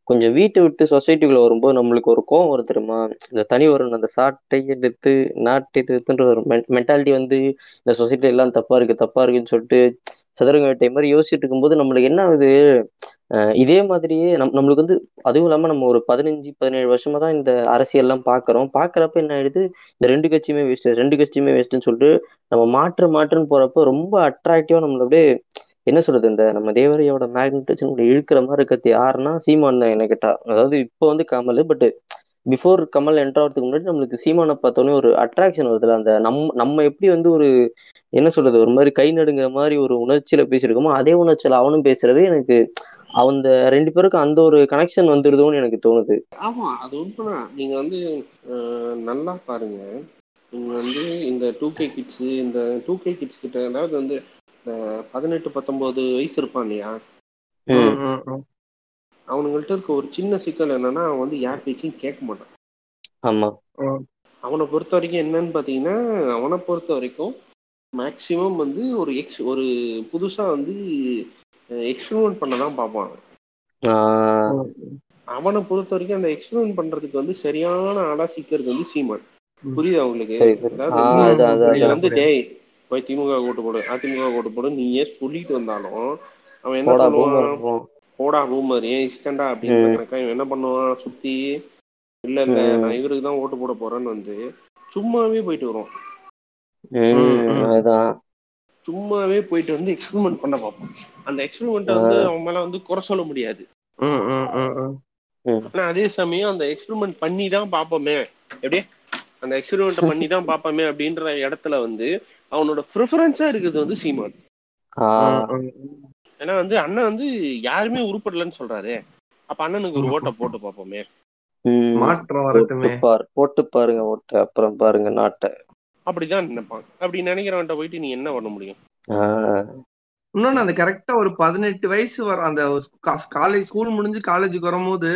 B: கொஞ்சம் வீட்டை விட்டு சொசைட்டிக்குள்ள வரும்போது நம்மளுக்கு ஒரு கோவம் வரும் தெரியுமா? இந்த தனி வரும் அந்த சாட்டை எடுத்து நாட்டை எடுத்துன்ற ஒரு மென்டாலிட்டி வந்து இந்த சொசைட்டி எல்லாம் தப்பா இருக்கு தப்பா இருக்குன்னு சொல்லிட்டு சதுரங்க வேட்டை மாதிரி யோசிச்சுட்டு இருக்கும்போது நம்மளுக்கு என்ன ஆகுது? இதே மாதிரியே நம் நம்மளுக்கு வந்து அதுவும் இல்லாமல் நம்ம ஒரு பதினஞ்சு பதினேழு வருஷமா தான் இந்த அரசியல்லாம் பார்க்குறோம் பார்க்குறப்ப என்ன ஆயிடுது? இந்த ரெண்டு கட்சியுமே வேஸ்ட் ரெண்டு கட்சியுமே வேஸ்ட்டுன்னு சொல்லிட்டு நம்ம மாற்று மாற்றுன்னு போறப்ப ரொம்ப அட்ராக்டிவா நம்மள அப்படியே என்ன சொல்றது? இந்த நம்ம தேவரையோட மேக்னெட்டிசம் இழுக்கிற மாதிரி இருக்கிறது யாருன்னா சீமான் தான் என்ன கேட்டா. அதாவது இப்போ வந்து கமல் பட் பிஃபோர் கமல் என்ட்ராகிறதுக்கு முன்னாடி நம்மளுக்கு சீமானை பார்த்தோன்னே ஒரு அட்ராக்ஷன் வருதுல அந்த நம் நம்ம எப்படி வந்து ஒரு என்ன சொல்றது ஒரு மாதிரி கை நடுங்கிற மாதிரி ஒரு உணர்ச்சியில பேசியிருக்கோமோ அதே உணர்ச்சியில அவனும் பேசுறது எனக்கு அந்த ரெண்டு பேருக்கும் அந்த ஒரு கனெக்ஷன் வந்துருதோன்னு எனக்கு தோணுது.
C: ஆமா அது உண்மைதான். நீங்க வந்து நல்லா பாருங்க. நீங்க வந்து இந்த two K kids two K K kids கிட்ட அதாவது வந்து பதினெட்டு பத்தொன்பது வயசு இருப்பான் இல்லையா? அவனுங்கள்ட்ட இருக்க ஒரு சின்ன சிக்கல் என்னன்னா அவன் வந்து யார் பேச்சையும் கேட்க மாட்டான்.
B: ஆமா.
C: அவனை பொறுத்த வரைக்கும் என்னன்னு பாத்தீங்கன்னா அவனை பொறுத்த வரைக்கும் மேக்சிமம் வந்து ஒரு எக்ஸ் ஒரு புதுசா வந்து எக்ஸ்பிரிமெண்ட் பண்ண தான் பார்ப்பான் அவனை. பொறுத்த வரைக்கும் அந்த எக்ஸ்பிரிமெண்ட் பண்றதுக்கு வந்து சரியான ஆளா சிக்கிறது வந்து சீமான். புரியுது அவங்களுக்கு வந்து டேய் போய் திமுக ஓட்டு போடு அதிமுக ஓட்டு போடு நீ ஏன் சொல்லிட்டு வந்தாலும் அவன் என்ன பண்ணுவான் போடா பூமர் ஏன் இஷ்டண்டா அப்படின்னு இவன் என்ன பண்ணுவான்? சுத்தி இல்ல இல்ல நான் இவருக்கு தான் ஓட்டு போட போறேன்னு வந்து சும்மாவே போயிட்டு வருவான். சும்மாவே போயிட்டு வந்து எக்ஸ்பெரிமெண்ட் பண்ண பார்ப்போம் அந்த எக்ஸ்பெரிமெண்ட்டை வந்து அவன் மேல வந்து குறை சொல்ல முடியாது. ஆனா அதே சமயம் அந்த எக்ஸ்பெரிமெண்ட் பண்ணி தான் பார்ப்போமே. எப்படியே? அந்த எக்ஸ்பெரிமெண்ட் பண்ணி தான் பார்ப்போமே அப்படின்ற இடத்துல வந்து அவனோட ப்ரிஃபரன்ஸா இருக்குது வந்து சீமான். ஏன்னா வந்து அண்ணன் வந்து யாருமே உருப்படலன்னு சொல்றாரு. அப்ப அண்ணனுக்கு ஒரு ஓட்டை போட்டு பார்ப்போமே.
A: மாற்றம் வரட்டுமே.
B: போட்டு பாருங்க ஓட்டை அப்புறம் பாருங்க நாட்டை.
C: அப்படிதான் நினைப்பான் அப்படி நினைக்கிறவன்ட்ட போயிட்டு நீ என்ன பண்ண முடியும்?
A: இன்னொன்னு அந்த கரெக்டா ஒரு பதினெட்டு வயசு வர அந்த காலேஜ் ஸ்கூல் முடிஞ்சு காலேஜுக்கு வரும்போது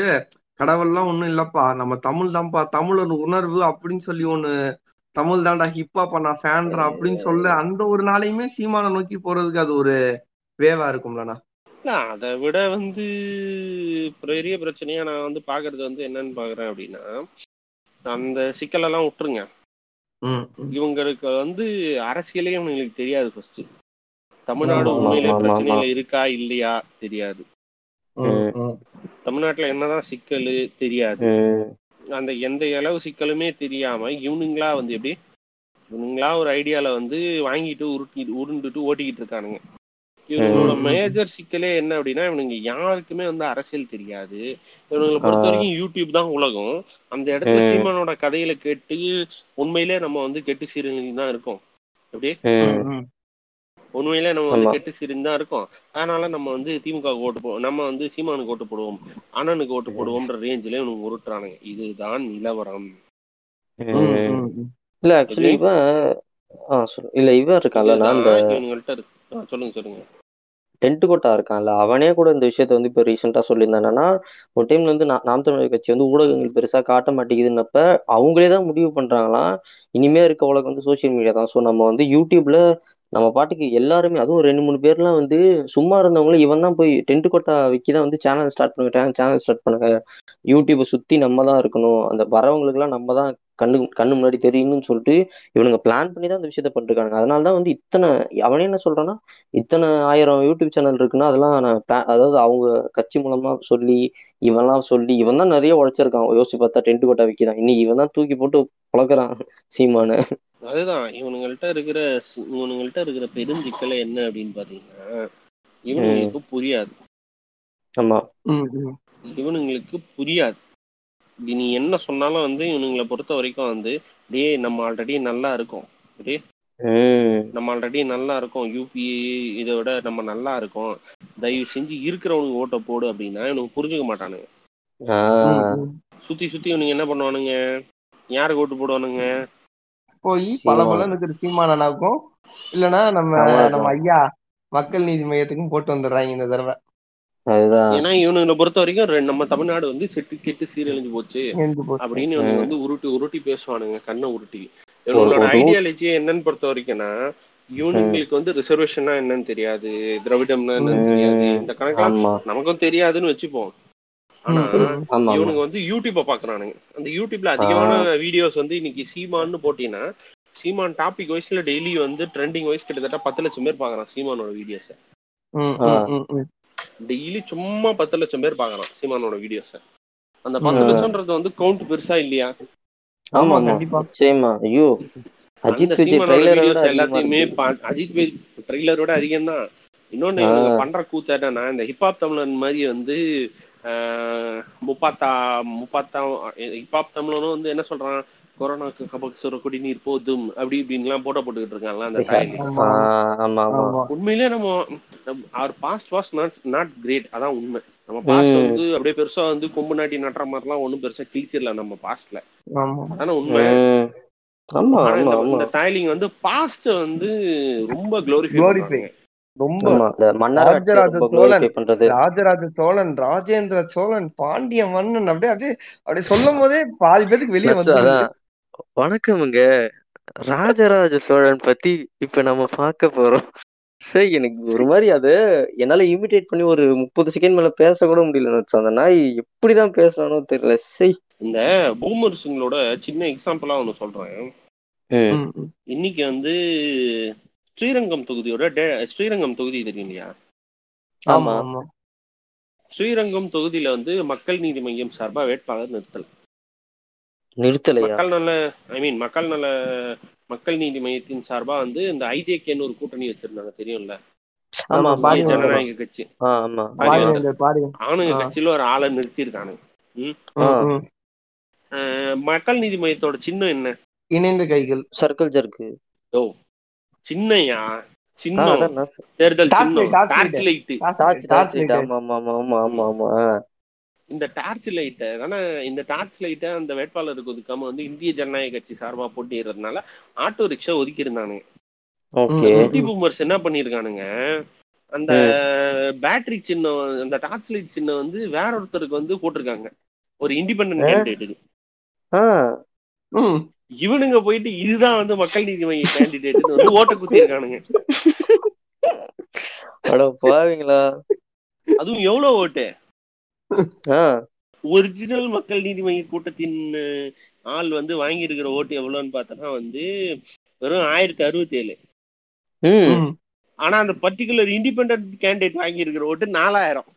A: கடவுள்லாம் ஒண்ணும் இல்லப்பா நம்ம தமிழ் தான்ப்பா தமிழ் ஒரு உணர்வு அப்படின்னு சொல்லி ஒண்ணு தமிழ் தான்டா ஹிப்ஹாப் நான் ஃபேன்டா அப்படின்னு சொல்ல அந்த ஒரு நாளையுமே சீமான நோக்கி போறதுக்கு அது ஒரு வேவா இருக்கும்லண்ணா.
C: அதை விட வந்து பெரிய பிரச்சனையா நான் வந்து பாக்குறது வந்து என்னன்னு பாக்குறேன் அப்படின்னா அந்த சிக்கலெல்லாம் விட்டுருங்க. இவங்களுக்கு வந்து அரசியலே இவங்களுக்கு தெரியாது ஃபர்ஸ்ட் தமிழ்நாடு உண்மையிலே பிரச்சனையில இருக்கா இல்லையா தெரியாது. தமிழ்நாட்டுல என்னதான் சிக்கல் தெரியாது. அந்த எந்த அளவு சிக்கலுமே தெரியாம இவனுங்களா வந்து எப்படி இவனுங்களா ஒரு ஐடியால வந்து வாங்கிட்டு உருட்டி உருண்டுட்டு ஓட்டிக்கிட்டு இருக்கானுங்க. இவங்களோட மேஜர் சிக்கலே என்ன அப்படின்னா இவனுங்க யாருக்குமே வந்து அரசியல் தெரியாது. இவனுங்களை பொறுத்த வரைக்கும் யூடியூப் தான் உலகம். அந்த இடத்துல சீமானோட கதையில கேட்டு உண்மையிலே நம்ம வந்து கெட்டு சீரழிஞ்சு தான் இருக்கோம். எப்படி? உண்மையிலே நம்ம வந்து கெட்டு சீரழிஞ்சு தான் இருக்கோம். அதனால நம்ம வந்து திமுக ஓட்டு போ நம்ம வந்து சீமானுக்கு ஓட்டு போடுவோம். அண்ணனுக்கு ஓட்டு போடுவோம்ன்ற ரேஞ்சில இவனுக்கு உருட்டுறானுங்க. இதுதான் நிலவரம்.
B: இல்ல ஆக்சுவலி இவன் இல்ல இவன் இருக்கான்ல நான் அந்த
C: இவங்கள்ட்ட இருக்கு. சொல்லுங்க சொல்லுங்க.
B: டென்ட் கோட்டா இருக்கான்ல அவனே கூட இந்த விஷயத்த வந்து இப்போ ரீசெண்டாக சொல்லியிருந்தான். ஒரு டைம்ல வந்து நாம் தமிழர் கட்சி வந்து ஊடகங்கள் பெருசாக காட்ட மாட்டேங்குதுன்னப்ப அவங்களே தான் முடிவு பண்றாங்களாம். இனிமே இருக்க உலகம் வந்து சோஷியல் மீடியா தான். ஸோ நம்ம வந்து யூடியூப்ல நம்ம பாட்டுக்கு எல்லாருமே அதுவும் ரெண்டு மூணு பேர்லாம் வந்து சும்மா இருந்தவங்களும் இவன் தான் போய் டென்ட் கோட்டா விக்கி தான் வந்து சேனல் ஸ்டார்ட் பண்ணுங்க சேனல் ஸ்டார்ட் பண்ணுங்க யூடியூப்பை சுற்றி நம்ம தான் இருக்கணும். அந்த வரவங்களுக்குலாம் நம்ம தான் கண்ணு கண்ணு முன்னாடி தெரியணும்னு சொல்லிட்டு இவனுங்க பிளான் பண்ணி தான் இந்த விஷயத்த பண்ணிருக்காங்க அதனால தான் வந்து இத்தனை அவனே என்ன சொல்றான்னா இத்தனை ஆயிரம் யூடியூப் சேனல் இருக்குன்னா அதெல்லாம் நான் அதாவது அவங்க கட்சி மூலமா சொல்லி இவன்லாம் சொல்லி இவன் தான் நிறைய உழைச்சிருக்கான். யோசிச்சு பார்த்தா டென்ட் கோட்டா விக்கிறான். இன்னைக்கு இவன் தான் தூக்கி போட்டு பழக்கிறான் சீமானு.
C: அதுதான். இவனுங்கள்ட்ட இருக்கிற இவனுங்கள்ட்ட இருக்கிற பெருஞ்சிக்கலை என்ன அப்படின்னு பாத்தீங்கன்னா இவனுங்களுக்கு புரியாது.
B: ஆமா.
C: இவனுங்களுக்கு புரியாது. நீ என்ன சொன்னாலும் வந்து இவனுங்களை பொறுத்த வரைக்கும் வந்து டேய் நம்ம ஆல்ரெடி நல்லா இருக்கோம். டேய்
B: உம்
C: நம்ம ஆல்ரெடி நல்லா இருக்கோம். யூபிஏ இதை விட நம்ம நல்லா இருக்கோம். தயவு செஞ்சு இருக்கிறவனுக்கு ஓட்டை போடு அப்படின்னா இவனுக்கு புரிஞ்சுக்க மாட்டானுங்க. சுத்தி சுத்தி இவனுங்க என்ன பண்ணுவானுங்க? யாருக்கு ஓட்டு போடுவானுங்க?
A: போய்
B: சீமான்.
A: பல பலன் இருக்கிற சீமான் அண்ணாவுக்கும் இல்லைன்னா நம்ம. நம்ம ஐயா மக்கள் நீதி மையத்துக்கும் போட்டு வந்துடுறாங்க இந்த தடவை.
C: ஏன்னா இவனுங்களை பொறுத்த வரைக்கும் நம்ம தமிழ்நாடு வந்து செட்டு கெட்டு சீரழிஞ்சு போச்சு. அப்படின்னு இவனுங்க வந்து உருட்டி உருட்டி பேசுவானுங்க கண்ணை உருட்டி. இவங்களோட
B: ஒரு-
C: ஐடியாலஜி என்னன்னு பொறுத்த வரைக்கும்னா இவனுங்களுக்கு வந்து ரிசர்வேஷன்னா என்னன்னு தெரியாது திராவிடம்னா என்னன்னு தெரியாது. இந்த கணக்கெல்லாம் நமக்கும் தெரியாதுன்னு வச்சுப்போம். ஆனா இவனுங்க வந்து யூடியூப்ப பாக்குறானுங்க. அந்த யூடியூப்ல அதிகமான வீடியோஸ் வந்து இன்னைக்கு சீமான்னு போட்டீங்கன்னா சீமான் டாபிக் வைஸ்ல டெய்லி வந்து ட்ரெண்டிங் வைஸ் கிட்டத்தட்ட பத்து லட்சம் பேர் பாக்குறான் சீமானோட வீடியோஸ. டெய்லி சும்மா பத்து லட்சம் பேர் பாக்குறான் சீமானோட வீடியோஸ அந்த பத்து. லட்சம்ன்றது வந்து கவுண்ட் பெருசா இல்லையா?
B: ஆமா
A: கண்டிப்பா.
B: நிச்சயமா ஐயோ. அஜித் விஜய்
C: எல்லாத்தையுமே அஜித் ட்ரெய்லரோட அதிகம் தான் இன்னொன்னு பண்ற கூத்து என்னன்னா இந்த ஹிப்ஹாப் தமிழன் மாதிரி வந்து முப்பாத்தா முப்பாத்தா ஹிப்ஹாப் தமிழனும் வந்து என்ன சொல்றான்? கொரோனாக்கு கபக் சுர குடிநீர் போதும் அப்படி இப்படின்லாம் போட்டோ போட்டுக்கிட்டு இருக்காங்கல்ல அந்த
A: ஆமா.
C: உண்மையிலேயே நம்ம அவர் past was not not great அதான் உண்மை. நம்ம பாஸ்ட். வந்து அப்படியே பெருசா வந்து கொம்பு நாட்டி நட்டுற மாதிரிலாம் ஒன்றும் பெருசா கிழிச்சிடல நம்ம பாஸ்ட்ல
A: ஆமா.
C: அதான உண்மை.
B: உம் ஆமா
C: ஆனா
B: ஆமா
C: இந்த தாய்லிங் வந்து பாஸ்ட் வந்து ரொம்ப குளோரிஃபை
A: ரொம்ப ராஜராஜ சோழன்
B: குளோரிஃபை பண்றது.
A: ராஜராஜ சோழன் ராஜேந்திர சோழன் பாண்டிய மன்னன் அப்படியே அப்படியே அப்படியே சொல்லும் போதே பாதி பேத்துக்கு வெளியே வந்து
B: வணக்கமுங்க. ராஜராஜ சோழன் பத்தி இப்ப நம்ம பார்க்க போறோம். சரி எனக்கு ஒரு மாதிரி அது. என்னால இமிடேட் பண்ணி ஒரு முப்பது செகண்ட் மேல பேச கூட முடியல அந்த நாய் எப்படிதான் பேசுறானோ தெரியல. சரி
C: இந்த பூமர்ஸுங்களோட சின்ன எக்ஸாம்பிளா ஒன்று சொல்றேன்.
B: ம்.
C: இன்னைக்கு வந்து ஸ்ரீரங்கம் தொகுதியோட ஸ்ரீரங்கம் தொகுதி தெரியும் இல்லையா
A: ஆமா
B: ஆமா.
A: ஆமா.
C: ஸ்ரீரங்கம் தொகுதியில வந்து மக்கள் நீதி மையம் சார்பா வேட்பாளர் நிறுத்தல.
B: நிறுத்தலையா?
C: மக்கள் நல ஐ மீன் மக்கள் நல மக்கள் நீதி மையத்தின் சார்பா வந்து இந்த ஐஜேகேன்னு ஒரு கூட்டணி வச்சிருந்தாங்க தெரியும்ல. ஜனநாயக கட்சி.
B: ஆ, ஆமா.
A: பாருங்க பாருங்க.
C: அவனுங்க
A: ஆ.
C: கட்சியில ஒரு ஆளை. அஹ் மக்கள் நீதி மையத்தோட சின்னம் என்ன?
A: இணைந்த கைகள்.
B: Circle jerk.
C: ஓ சின்னையா? சின்னம். தேர்தல் சின்னம். டார்ச். லைட்
B: டார்ச் லைட் ஆமா ஆமா ஆமா ஆமா ஆமா.
C: இந்த டார்ச் லைட்டை ஆனா இந்த டார்ச் லைட்டை அந்த வேட்பாளருக்கு ஒதுக்காம வந்து இந்திய ஜனநாயக கட்சி சார்பா போட்டிடுறதுனால ஆட்டோ ரிக்ஷா ஒதுக்கி இருந்தானுங்க
B: ஓகே.
A: ம்,
C: குட்டி பூமர்ஸ் என்ன பண்ணிருக்கானுங்க அந்த பேட்டரி சின்னம் அந்த டார்ச் லைட் சின்னம் வந்து வேற ஒருத்தருக்கு வந்து போட்டிருக்காங்க. ஒரு இண்டிபெண்டன்ட்? கேண்டிடேட்டுக்கு
B: ஆ.
A: ம்.
C: இவனுங்க போயிட்டு இதுதான் வந்து மக்கள் நீதி மைய கேண்டிடேட் வந்து ஓட்ட குத்தி இருக்கானுங்க
B: அட பாவீங்களா?
C: அதுவும் எவ்வளவு ஓட்டு? ஒரிஜினல் மக்கள் நீதி மைய கூட்டத்தின் ஆள் வந்து வாங்கி இருக்கிற ஓட்டு எவ்வளவுன்னு பார்த்தோன்னா வந்து வெறும் ஆயிரத்தி அறுபத்தி ஏழு. ஆனா அந்த பர்டிகுலர் இண்டிபெண்டன்ட் கேண்டிடேட் வாங்கி இருக்கிற ஓட்டு நாலாயிரம்.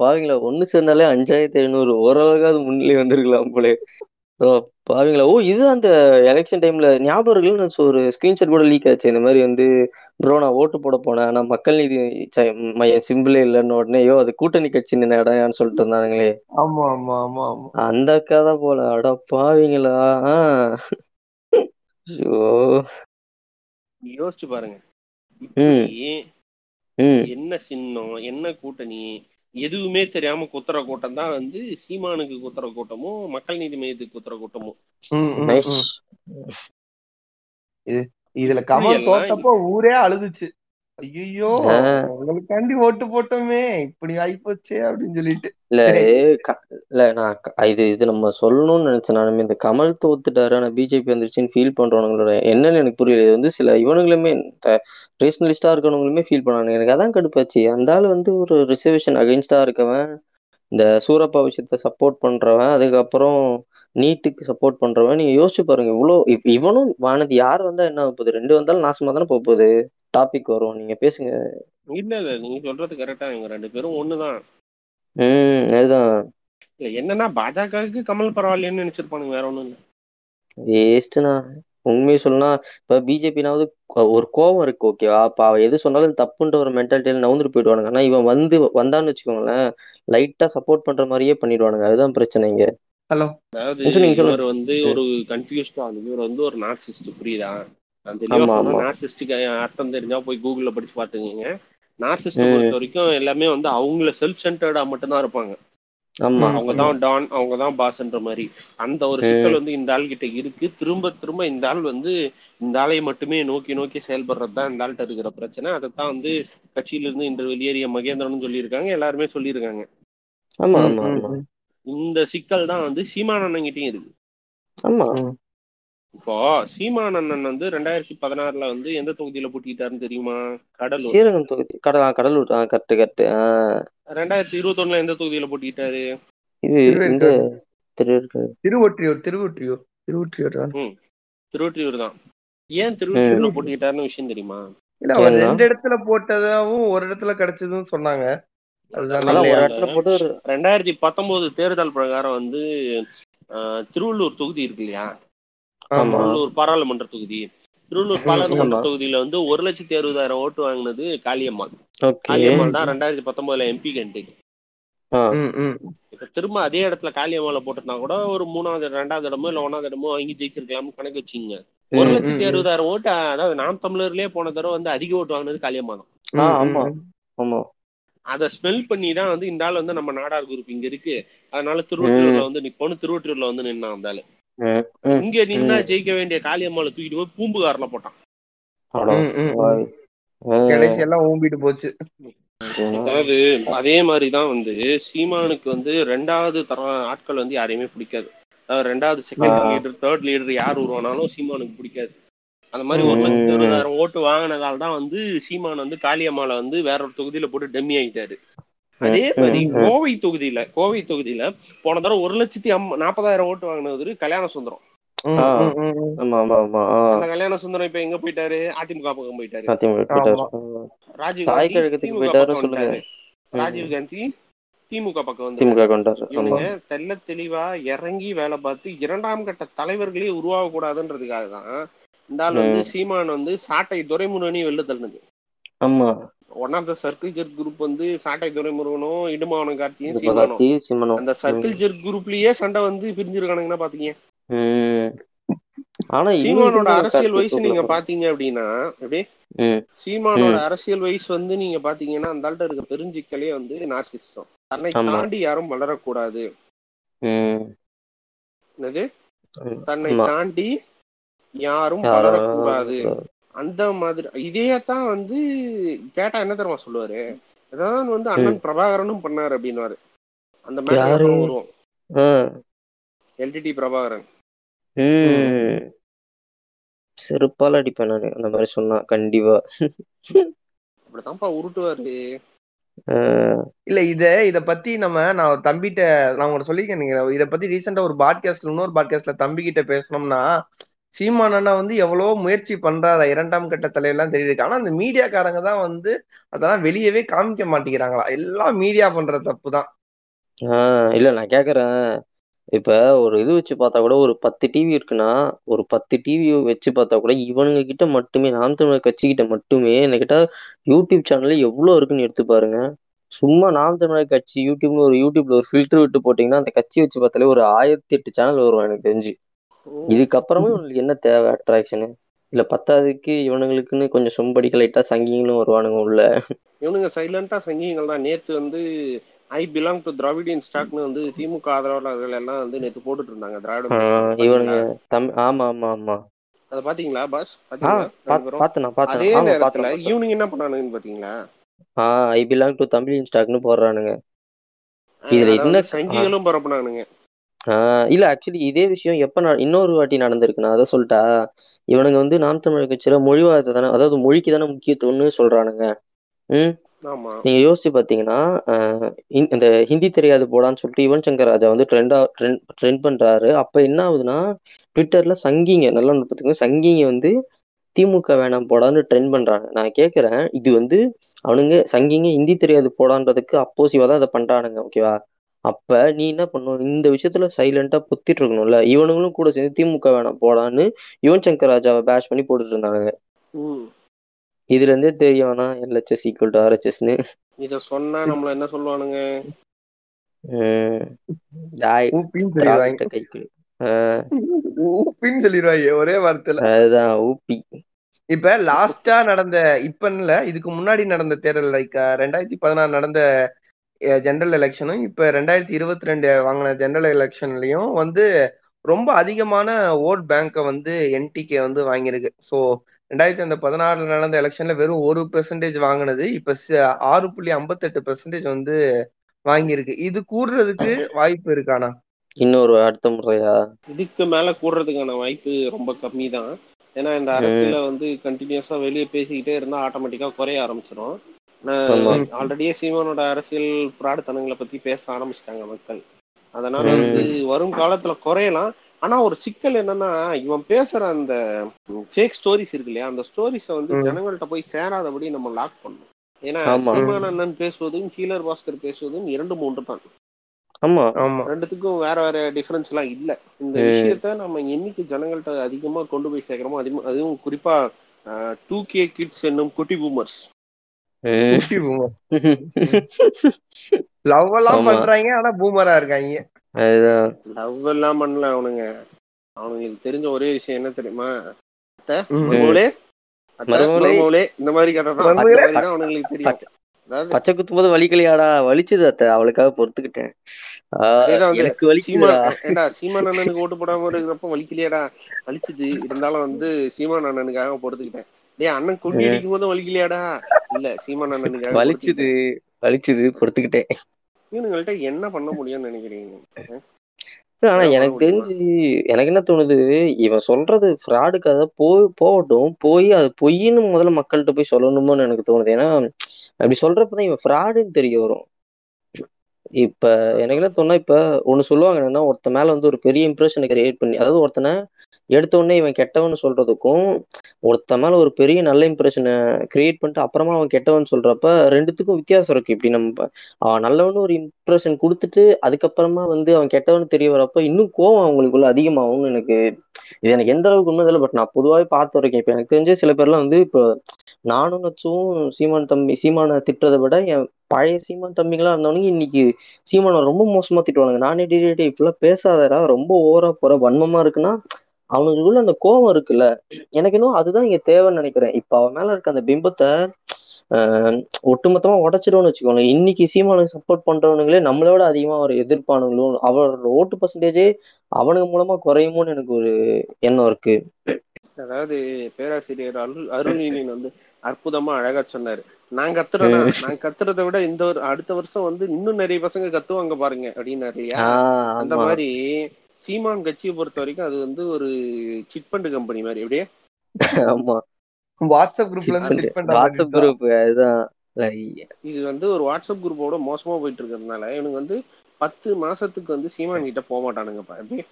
B: பாவீங்களா? ஒண்ணு சேர்ந்தாலே அஞ்சாயிரத்தி ஐநூறு. ஓரளவுக்காவது முன்னிலை வந்திருக்கலாம் போலே ஓ பாவீங்களா? ஓ இது அந்த எலெக்ஷன் டைம்ல ஞாபகம் இருக்குல்ல ஒரு ஸ்கிரீன்ஷாட் கூட லீக் ஆச்சு. இந்த மாதிரி வந்து ப்ரோ நான் ஓட்டு போட போனேன். ஆனா மக்கள் நீதி ச- மையம் சிம்பிளே இல்லைன்னு உடனே ஐயோ அது கூட்டணி கட்சி இடம்னு சொல்லிட்டு இருந்தானுங்களே.
A: ஆமா ஆமா ஆமா ஆமா.
B: அந்த கதை போல. அட பாவீங்களா. ஐயோ.
C: யோசிச்சு பாருங்க. என்ன சின்னம் என்ன கூட்டணி எதுவுமே தெரியாம குத்துற கூட்டம் தான் வந்து சீமானுக்கு குத்துற கூட்டமும் மக்கள் நீதி மையத்துக்கு குத்துற கூட்டமும்.
A: இதுல கமல் தோத்தப்போ ஊரே அழுதுச்சு. ஐயோ உங்களுக்காண்டி ஓட்டு போட்டோமே இப்படி ஆயிப்போச்சே அப்படின்னு சொல்லிட்டு.
B: இல்ல இல்ல நான் இது இது நம்ம சொல்லணும்னு நினைச்சேன் நானுமே. இந்த கமல் தோத்துட்டாரு ஆனா பிஜேபி வந்துருச்சுன்னு ஃபீல் பண்றவங்களோட என்னன்னு எனக்கு புரியல. இது வந்து சில இவனுங்களுமே ரீசனலிஸ்டா இருக்கவங்களுமே ஃபீல் பண்ணாங்க எனக்கு அதான் கடுப்பாச்சு. அந்த ஆள் வந்து ஒரு ரிசர்வேஷன் அகைன்ஸ்டா இருக்கவன். இந்த சூரப்பா விஷயத்த சப்போர்ட் பண்றவன். அதுக்கப்புறம் நீட்டுக்கு சப்போர்ட் பண்றவன். நீங்க யோசிச்சு பாருங்க இவ்வளோ இவனும் வானதி யார் வந்தா என்ன போகுது ரெண்டு வந்தாலும் நாசமா தானே போக போகுது டாபிக் வரும். நீங்க பேசுங்க.
C: இல்ல இல்ல நீங்க சொல்றது கரெக்டா இவங்க ரெண்டு பேரும் ஒண்ணுதான்.
B: ம் அதுதான்.
C: இல்ல என்னன்னா பாஜகவுக்கு கமல் பரவாயில்லைன்னு நினைச்சிருப்பானுங்க வேற ஒண்ணும் இல்ல.
B: வேஸ்ட்னா உண்மையை சொல்லனா இப்ப பிஜேபினாவது ஒரு கோவம் இருக்கு ஓகேவா அப்ப அவ எது சொன்னாலும் தப்புன்ற ஒரு மென்டாலிட்டியில நவுந்துட்டு போயிடுவானுங்க. ஆனா இவன் வந்து வந்தான்னு வச்சுக்கோங்களேன் லைட்டா சப்போர்ட் பண்ற மாதிரியே பண்ணிடுவானுங்க. அதுதான் பிரச்சனை இங்க.
A: ஹலோ
C: அதாவது இவர் வந்து ஒரு கன்ஃபியூஸ்டா இவர் வந்து ஒரு நார்சிஸ்ட் புரியுதா? நார்சிஸ்டுக்கு அர்த்தம் தெரிஞ்சா போய் கூகுள்ல படிச்சு பாத்துக்கோங்க நார்சிஸ்ட பொறுத்த வரைக்கும் எல்லாமே வந்து அவங்கள செல்ஃப் சென்டர்டா மட்டும்தான் இருப்பாங்க. அவங்க தான் டான் அவங்க தான் பாஸ்ன்ற மாதிரி. அந்த ஒரு சிக்கல் வந்து இந்த ஆள் கிட்ட இருக்கு. திரும்ப திரும்ப இந்த ஆள் வந்து இந்த ஆளையை மட்டுமே நோக்கி நோக்கி செயல்படுறது தான் இந்த ஆள்கிட்ட இருக்கிற பிரச்சனை. அதைத்தான் வந்து கட்சியில இருந்து இன்று வெளியேறிய மகேந்திரன் சொல்லியிருக்காங்க. எல்லாருமே சொல்லியிருக்காங்க. இந்த சிக்கல் தான் வந்து சீமானண்ணன் கிட்டயும் இருக்கு. இப்போ சீமான் அண்ணன் வந்து ரெண்டாயிரத்தி பதினாறுல வந்து எந்த தொகுதியில போட்டிட்டாருன்னு தெரியுமா? கடலூர்.
B: ஸ்ரீரங்கம் தொகுதி. கடலூர். கடலூர் கரெக்ட் கரெக்ட்
C: ரெண்டாயிரத்தி இருபத்தி ஒண்ணுல எந்த தொகுதியில போட்டிட்டாரு
B: இது இந்த
A: திருவொற்றியூர். திருவொற்றியூர் திருவொற்றியூர். தான்.
C: திருவொற்றியூர் தான். ஏன் திருவொற்றியூர்ல போட்டிட்டாருன்னு விஷயம் தெரியுமா?
A: இல்ல அவர் ரெண்டு இடத்துல போட்டதாவும் ஒரு இடத்துல கிடைச்சதும் சொன்னாங்க.
C: ரெண்டாயிரத்தி பத்தொன்பது தேர்தல் பிரகாரம் வந்து திருவள்ளூர் தொகுதி இருக்கு இல்லையா? திருவள்ளூர் பாராளுமன்ற தொகுதி. திருவள்ளூர் பாராளுமன்ற தொகுதியில வந்து ஒரு லட்சத்தி அறுபதாயிரம் ஓட்டு வாங்கினது காளியம்மாள். காளியம்மாள் தான் ரெண்டாயிரத்தி பத்தொன்பதுல எம்பி கேண்டேட் இப்ப திரும்ப அதே இடத்துல காளியம்மாளை போட்டிருந்தா கூட ஒரு மூணாவது ரெண்டாவது இடமோ இல்ல ஒன்னாவது இடமோ வாங்கி ஜெயிச்சிருக்கலாம்னு கணக்கு வச்சுங்க ஒரு லட்சத்தி அறுபதாயிரம் ஓட்டு அதாவது நாம் தமிழர்லயே போன தடவை வந்து அதிக ஓட்டு வாங்கினது காளியம்மா
B: தான்.
C: அத ஸ்மெல் பண்ணி தான் வந்து இந்த ஆள் வந்து நம்ம நாடார் குரூப் இங்க இருக்கு. அதனால திருவொற்றியூர்ல வந்து நிப்போன்னு திருவொற்றியூர்ல வந்து நின்னா அந்த ஆளு. இங்க நின்னா ஜெயிக்க வேண்டிய காளியம்மாளை தூக்கிட்டு போய் பூம்புகார்ல போட்டான்.
A: கடைசி எல்லாம் ஊம்பிட்டு போச்சு.
C: அதாவது அதே மாதிரிதான் வந்து சீமானுக்கு வந்து ரெண்டாவது தர ஆட்கள் வந்து யாரையுமே பிடிக்காது. அதாவது ரெண்டாவது செகண்ட் லீடர் தேர்ட் லீடர் யார் உருவானாலும் சீமானுக்கு பிடிக்காது. அந்த மாதிரி ஒரு லட்சத்தி இருபதாயிரம் ஓட்டு வாங்கினதால தான் வந்து சீமான் வந்து காளியம்மாளை வந்து வேற ஒரு தொகுதியில போட்டு டம்மி ஆகிட்டாரு அதே மாதிரி கோவை தொகுதியில கோவை தொகுதியில போன தடவை ஒரு லட்சத்தி நாற்பதாயிரம் ஓட்டு வாங்கினது கல்யாண சுந்தரம். அந்த கல்யாண சுந்தரம் இப்ப எங்க போயிட்டாரு? அதிமுக பக்கம் போயிட்டாரு. ராஜீவ் காந்தி ராஜீவ் காந்தி திமுக பக்கம் வந்து இவங்க தெல்ல தெளிவா இறங்கி வேலை பார்த்து இரண்டாம் கட்ட தலைவர்களே உருவாக கூடாதுன்றதுக்காக தான் இந்த ஆள் வந்து சீமான் வந்து சாட்டை துரைமுருகனையும் வெளில தள்ளுனது.
B: ஆமா.
C: ஒன் ஆஃப் த சர்க்கிள் ஜெட் குரூப் வந்து சாட்டை துரைமுருகனும் இடுமாவனம் கார்த்தியும் சீமானும் அந்த சர்க்கிள் ஜெட் குரூப்லயே சண்டை வந்து பிரிஞ்சிருக்கானுங்கன்னா பாத்தீங்க.
B: ஆனா
C: சீமானோட அரசியல் வயசு நீங்க பாத்தீங்க அப்படின்னா எப்படி சீமானோட அரசியல் வயசு வந்து நீங்க பாத்தீங்கன்னா அந்த ஆள்கிட்ட இருக்க பெருஞ்சிக்கலே வந்து நார்சிஸ்டம் தன்னை தாண்டி யாரும் வளரக்கூடாது. என்னது? தன்னை தாண்டி யாரும் வளரக்கூடாது. அந்த மாதிரி இதையத்தான் வந்து கேட்டா என்ன தெரியுமா சொல்லுவாரு? அதான் வந்து அண்ணன் பிரபாகரனும் பண்ணாரு அப்படின்னாரு அந்த மாதிரி வருவோம். எல்டிடி பிரபாகரன்.
B: செருப்பால அடிப்பேன் நானு அந்த மாதிரி சொன்னா கண்டிப்பா.
C: அப்படித்தான்ப்பா உருட்டுவாரு.
A: இல்ல இத இத பத்தி நம்ம நான் ஒரு தம்பிட்ட நான் உங்கள்ட்ட சொல்லிக்கிறேன் இத பத்தி ரீசெண்டா ஒரு பாட்காஸ்ட்ல இன்னொரு பாட்காஸ்ட்ல தம்பி கிட்ட பேசணும்னா சீமான் அண்ணா வந்து எவ்வளவோ முயற்சி பண்றாரு. இரண்டாம் கட்ட தலையெல்லாம் தெரியுது ஆனா அந்த மீடியாக்காரங்க தான் வந்து அதெல்லாம் வெளியவே காமிக்க மாட்டேங்கிறாங்களா? எல்லாம் மீடியா பண்ற தப்பு தான்.
B: ஆஹ் இல்ல நான் கேக்குறேன். இப்ப ஒரு இது வச்சு பார்த்தா கூட ஒரு பத்து டிவி இருக்குன்னா ஒரு பத்து டிவி வச்சு பார்த்தா கூட இவனுங்க கிட்ட மட்டுமே நாம் தமிழர் கட்சி கிட்ட மட்டுமே என்ன யூடியூப் சேனல்ல எவ்வளவு இருக்குன்னு எடுத்து பாருங்க. சும்மா நாம் தமிழர் கட்சி யூடியூப்னு ஒரு யூடியூப்ல ஒரு ஃபில்டர் விட்டு போட்டீங்கன்னா அந்த கட்சி வச்சு பார்த்தாலே ஒரு ஆயிரத்தி எட்டு சேனல் வரும் எனக்கு தெரிஞ்சு. இதுக்கப்புறமே உங்களுக்கு என்ன தேவை அட்ராக்ஷனு இல்ல பத்தாவதுக்கு இவனுங்களுக்குன்னு கொஞ்சம் சொம்படிக்க லைட்டா சங்கிங்களும் வருவானுங்க உள்ள.
C: இவனுங்க சைலண்டா சங்கிகள் தான். நேத்து வந்து ஐ பிலாங் டு திராவிடியன் ஸ்டாக்னு வந்து திமுக ஆதரவாளர்கள் எல்லாம் வந்து நேத்து போட்டுட்டு இருந்தாங்க. திராவிட
B: இவனுங்க தம் ஆமா ஆமா ஆமா.
C: அத பாத்தீங்களா பாஸ்? பாத்தீங்களா? அதே நேரத்துல இவனுங்க என்ன பண்ணானுங்கன்னு பாத்தீங்களா?
B: ஆ ஐ பிலாங் டு தமிழ் இன்ஸ்டாக்னு போடுறானுங்க. இதுல என்ன
C: சங்கிகளும் பரப்புனானுங்க.
B: ஆ இல்ல ஆக்சுவலி இதே விஷயம் எப்ப நான் இன்னொரு வாட்டி நடந்திருக்கு. நான் அதை சொல்லிட்டா இவனுங்க வந்து நாம் தமிழர் கட்சியில மொழிவாதத்தை தானே அதாவது மொழிக்கு தானே முக்கியத்துவம்னு சொல்றானுங்க. ம்?
C: ஆமா.
B: நீங்க யோசிச்சு பாத்தீங்கன்னா ஆஹ் இந்த இந்த ஹிந்தி தெரியாது போடான்னு சொல்லிட்டு யுவன் சங்கர் ராஜா வந்து ட்ரெண்டா ட்ரெண்ட் ட்ரெண்ட் பண்றாரு. அப்ப என்ன ஆகுதுன்னா ட்விட்டர்ல சங்கிங்க நல்லா பாத்துக்கோங்க சங்கிங்க வந்து திமுக வேணாம் போடான்னு ட்ரெண்ட் பண்றாங்க. நான் கேக்குறேன் இது வந்து அவனுங்க சங்கிங்க ஹிந்தி தெரியாது போடான்றதுக்கு அப்போசிவா தான் அதை பண்றானுங்க ஓகேவா அப்ப நீ என்ன பண்ணும் இந்த விஷயத்துல சைலண்டா பொத்திட்டு இருக்கணும்ல. இவனுங்களும் கூட சேர்ந்து திமுக வேணாம் போடான்னு யுவன் சங்கர் ராஜாவை பேஷ் பண்ணி போட்டுட்டு இருந்தானுங்க.
C: ம்.
B: இதுல இருந்தே தெரியும் ஆனா எல்ஹெச்எஸ் ஈக்குவல் டு ஆர்ஹெச்எஸ்னு
C: இத சொன்னா நம்மள என்ன சொல்லுவானுங்க?
A: ஊப்பின்னு சொல்லிடுவாங்க. ஒரே வார்த்தையில.
B: அதுதான் ஊப்பி.
A: இப்ப லாஸ்டா நடந்த இப்ப இல்ல இதுக்கு முன்னாடி நடந்த தேர்தல் லைக் ரெண்டாயிரத்தி பதினாறு நடந்த ஜெனரல் எலெக்ஷனும் இப்ப ரெண்டாயிரத்தி இருபத்தி ரெண்டு வாங்கின ஜெனரல் எலெக்ஷன்லயும் வந்து ரொம்ப அதிகமான ஓட் பேங்கை வந்து என்டிகே வந்து வாங்கியிருக்கு. ஸோ ரெண்டாயிரத்தி அந்த பதினாறுல நடந்த எலெக்ஷன்ல வெறும் ஒரு பெர்சன்டேஜ் வாங்கினது. இப்ப ஆறு புள்ளி ஐம்பத்தெட்டு பெர்சன்டேஜ் வந்து வாங்கியிருக்கு. இது கூடுறதுக்கு வாய்ப்பு இருக்கானா
B: இன்னொரு அடுத்த முறையா?
C: இதுக்கு மேல கூடுறதுக்கான வாய்ப்பு ரொம்ப கம்மி தான் ஏன்னா இந்த. அரசியல வந்து கண்டினியூஸா வெளியே பேசிக்கிட்டே இருந்தா ஆட்டோமேட்டிக்கா குறைய ஆரம்பிச்சிடும் ஆல்ரெடியே சீமானோட அரசியல் பிராடுத்தனங்களை பத்தி பேச ஆரம்பிச்சிட்டாங்க மக்கள் அதனால. வந்து வரும் காலத்துல குறையலாம் ஆனா ஒரு சிக்கல் என்னன்னா இவன் பேசுற அந்த ஃபேக் ஸ்டோரிஸ் இருக்கு இல்லையா அந்த ஸ்டோரிஸை வந்து
A: ம்.
C: ஜனங்கள்ட்ட போய் சேராதபடி நம்ம லாக் பண்ணணும் ஏன்னா. சீமான் அண்ணன் பேசுவதும் கீழர் பாஸ்கர் பேசுவதும் இரண்டு மூன்று தான்
B: ஆமா
A: ஆமா
C: ரெண்டுத்துக்கும் வேற வேற டிஃபரன்ஸ் எல்லாம் இல்ல இந்த. விஷயத்த நம்ம என்னைக்கு ஜனங்கள்ட்ட அதிகமா கொண்டு போய் சேர்க்கிறோமோ அதிகமா அதுவும் குறிப்பா டூ கே கிட்ஸ் என்னும் குட்டி பூமர்ஸ்.
A: லவ் எல்லாம். பண்றாங்க ஆனா பூமரா இருக்காங்க.
C: லவ் எல்லாம் பண்ணல அவனுங்க. அவனுங்களுக்கு தெரிஞ்ச ஒரே விஷயம் என்ன தெரியுமா? இந்த மாதிரி கதை தான். அவனுங்களுக்கு தெரியும்.
B: பச்சை
C: அதாவது
B: பச்சை குத்தும் போது வலிக்கலையாடா? வலிச்சது அத்தை அவளுக்காக பொறுத்துக்கிட்டேன். எனக்கு
C: ஏண்டா சீமான் அண்ணனுக்கு ஓட்டு போடாம இருக்கிறப்ப வலிக்கலையாடா? வலிச்சுது. இருந்தாலும் வந்து சீமான் அண்ணனுக்காக பொறுத்துக்கிட்டேன். டேய் அண்ணன் குண்டி. அடிக்கும் போதும் வலிக்கலையாடா? இல்ல சீமான் அண்ணனுக்காக
B: வலிச்சுது. வலிச்சுது பொறுத்துக்கிட்டேன்
C: இவனுங்கள்ட்ட என்ன பண்ண முடியும்னு நினைக்கிறீங்க?
B: ஆனா எனக்கு தெரிஞ்சு எனக்கு என்ன தோணுது இவன் சொல்றது ஃப்ராடுக்கு அதை போய் போகட்டும் போய் அது பொய்ன்னு முதல்ல மக்கள்கிட்ட போய் சொல்லணுமோன்னு எனக்கு தோணுது. ஏன்னா அப்படி சொல்றப்பதான் இவன் ஃப்ராடுன்னு தெரிய வரும். இப்ப எனக்கு என்ன தோணுனா இப்ப ஒண்ணு சொல்லுவாங்க என்னன்னா ஒருத்த மேல வந்து ஒரு பெரிய இம்ப்ரெஷனை கிரியேட் பண்ணி அதாவது ஒருத்தனை எடுத்த உடனே இவன் கெட்டவன்னு சொல்றதுக்கும் ஒருத்த மேல ஒரு பெரிய நல்ல இம்ப்ரெஷனை கிரியேட் பண்ணிட்டு அப்புறமா அவன் கெட்டவன் சொல்றப்ப ரெண்டுத்துக்கும் வித்தியாசம் இருக்கு. இப்படி நம்ம அவன் நல்லவனு ஒரு இம்ப்ரெஷன் கொடுத்துட்டு அதுக்கப்புறமா வந்து அவன் கெட்டவன் தெரிய வரப்ப இன்னும் கோவம் அவங்களுக்குள்ள அதிகமாகும்னு எனக்கு இது எனக்கு எந்த அளவுக்கு உண்மை இல்லை பட் நான் பொதுவாகவே பார்த்து வரைக்கும் இப்போ எனக்கு தெரிஞ்ச சில பேர்லாம் வந்து இப்போ நானும் நச்சும் சீமான் தம்பி சீமானை திட்டுறதை விட என் பழைய சீமான் தம்பிங்களா இருந்தவனுங்க இன்னைக்கு சீமானை ரொம்ப மோசமா திட்டுவானுங்க. நானே டிடே இப்பெல்லாம் பேசாதடா ரொம்ப ஓவரா போற வன்மமா இருக்குன்னா அவனுக்குள்ள அந்த கோவம் இருக்குல்ல எனக்கு இன்னும் அதுதான் இங்க தேவைன்னு நினைக்கிறேன். இப்ப அவன் மேல இருக்க அந்த பிம்பத்தை ஆஹ் ஒட்டுமொத்தமா உடைச்சிடும்னு வச்சுக்கோங்க இன்னைக்கு சீமானுக்கு சப்போர்ட் பண்றவனுங்களே நம்மளை விட அதிகமா அவர் எதிர்ப்பானுங்களும் அவரோட ஓட்டு பர்சன்டேஜே அவனுங்க மூலமா குறையுமோன்னு எனக்கு ஒரு எண்ணம் இருக்கு.
C: அதாவது பேராசிரியர் அருள் அருள்இனியன் வந்து அற்புதமா அழகா சொன்னாரு. நான் கத்துறேனா? நான் கத்துறதை விட இந்த ஒரு அடுத்த வருஷம் வந்து இன்னும் நிறைய பசங்க கத்துவாங்க பாருங்க அப்படின்னாரு இல்லையா? அந்த மாதிரி சீமான் கட்சியை பொறுத்த வரைக்கும் அது வந்து ஒரு சிட்பண்ட் கம்பெனி மாதிரி. எப்படியே?
B: ஆமா.
A: வாட்ஸ்அப் குரூப்ல இருந்து
B: வாட்ஸ்அப் குரூப் அதுதான்.
C: இது வந்து ஒரு வாட்ஸ்அப் குரூப்போட மோசமா போயிட்டு இருக்கிறதுனால இவனுங்க வந்து பத்து மாசத்துக்கு வந்து சீமான் கிட்ட போக மாட்டானுங்கப்பா. எப்படி?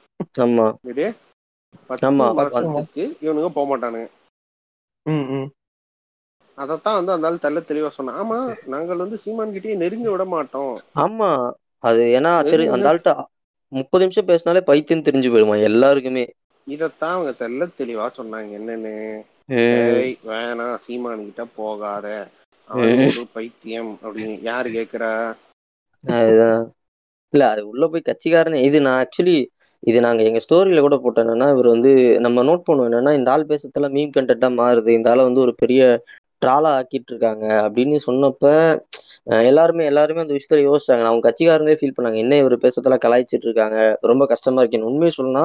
B: ஆமா.
C: எப்படியே? பத்து மாசத்துக்கு இவனுங்க போக மாட்டானுங்க.
A: ம், ம்.
C: அதைத்தான் வந்து அந்த ஆள் தெள்ள தெளிவா சொன்னான். ஆமா நாங்கள் வந்து சீமான் கிட்டயே நெருங்க விட மாட்டோம்.
B: ஆமா. அது ஏன்னா அந்த ஆள்கிட்ட முப்பது நிமிஷம் பேசினாலே பைத்தியம் தெரிஞ்சு போயிடுமா எல்லாருக்குமே?
C: இதத்தான் அவங்க தெள்ள தெளிவா சொன்னாங்க. என்னன்னு? வேணாம் சீமான் கிட்ட போகாத. பைத்தியம் அப்படின்னு. யாரு கேக்குறா?
B: அதுதான். இல்ல அது உள்ள போய் கட்சிக்காரனே. இது நான் ஆக்சுவலி இது நாங்க எங்க ஸ்டோரியில கூட போட்டோம் என்னன்னா இவர் வந்து நம்ம நோட் பண்ணுவோம். என்னன்னா இந்த ஆள் பேசுறதுல மீம் கண்டென்ட்டா மாறுது. இந்த ஆளை வந்து ஒரு பெரிய ட்ராலா ஆக்கிட்டு இருக்காங்க அப்படின்னு சொன்னப்ப எல்லாருமே எல்லாருமே அந்த விஷயத்துல யோசிச்சாங்க. அவங்க கட்சிக்காரங்களே ஃபீல் பண்ணாங்க. என்ன இவர் பேசுறதுல கலாய்ச்சிட்டு இருக்காங்க? ரொம்ப கஷ்டமா இருக்கேன்னு உண்மையை சொன்னா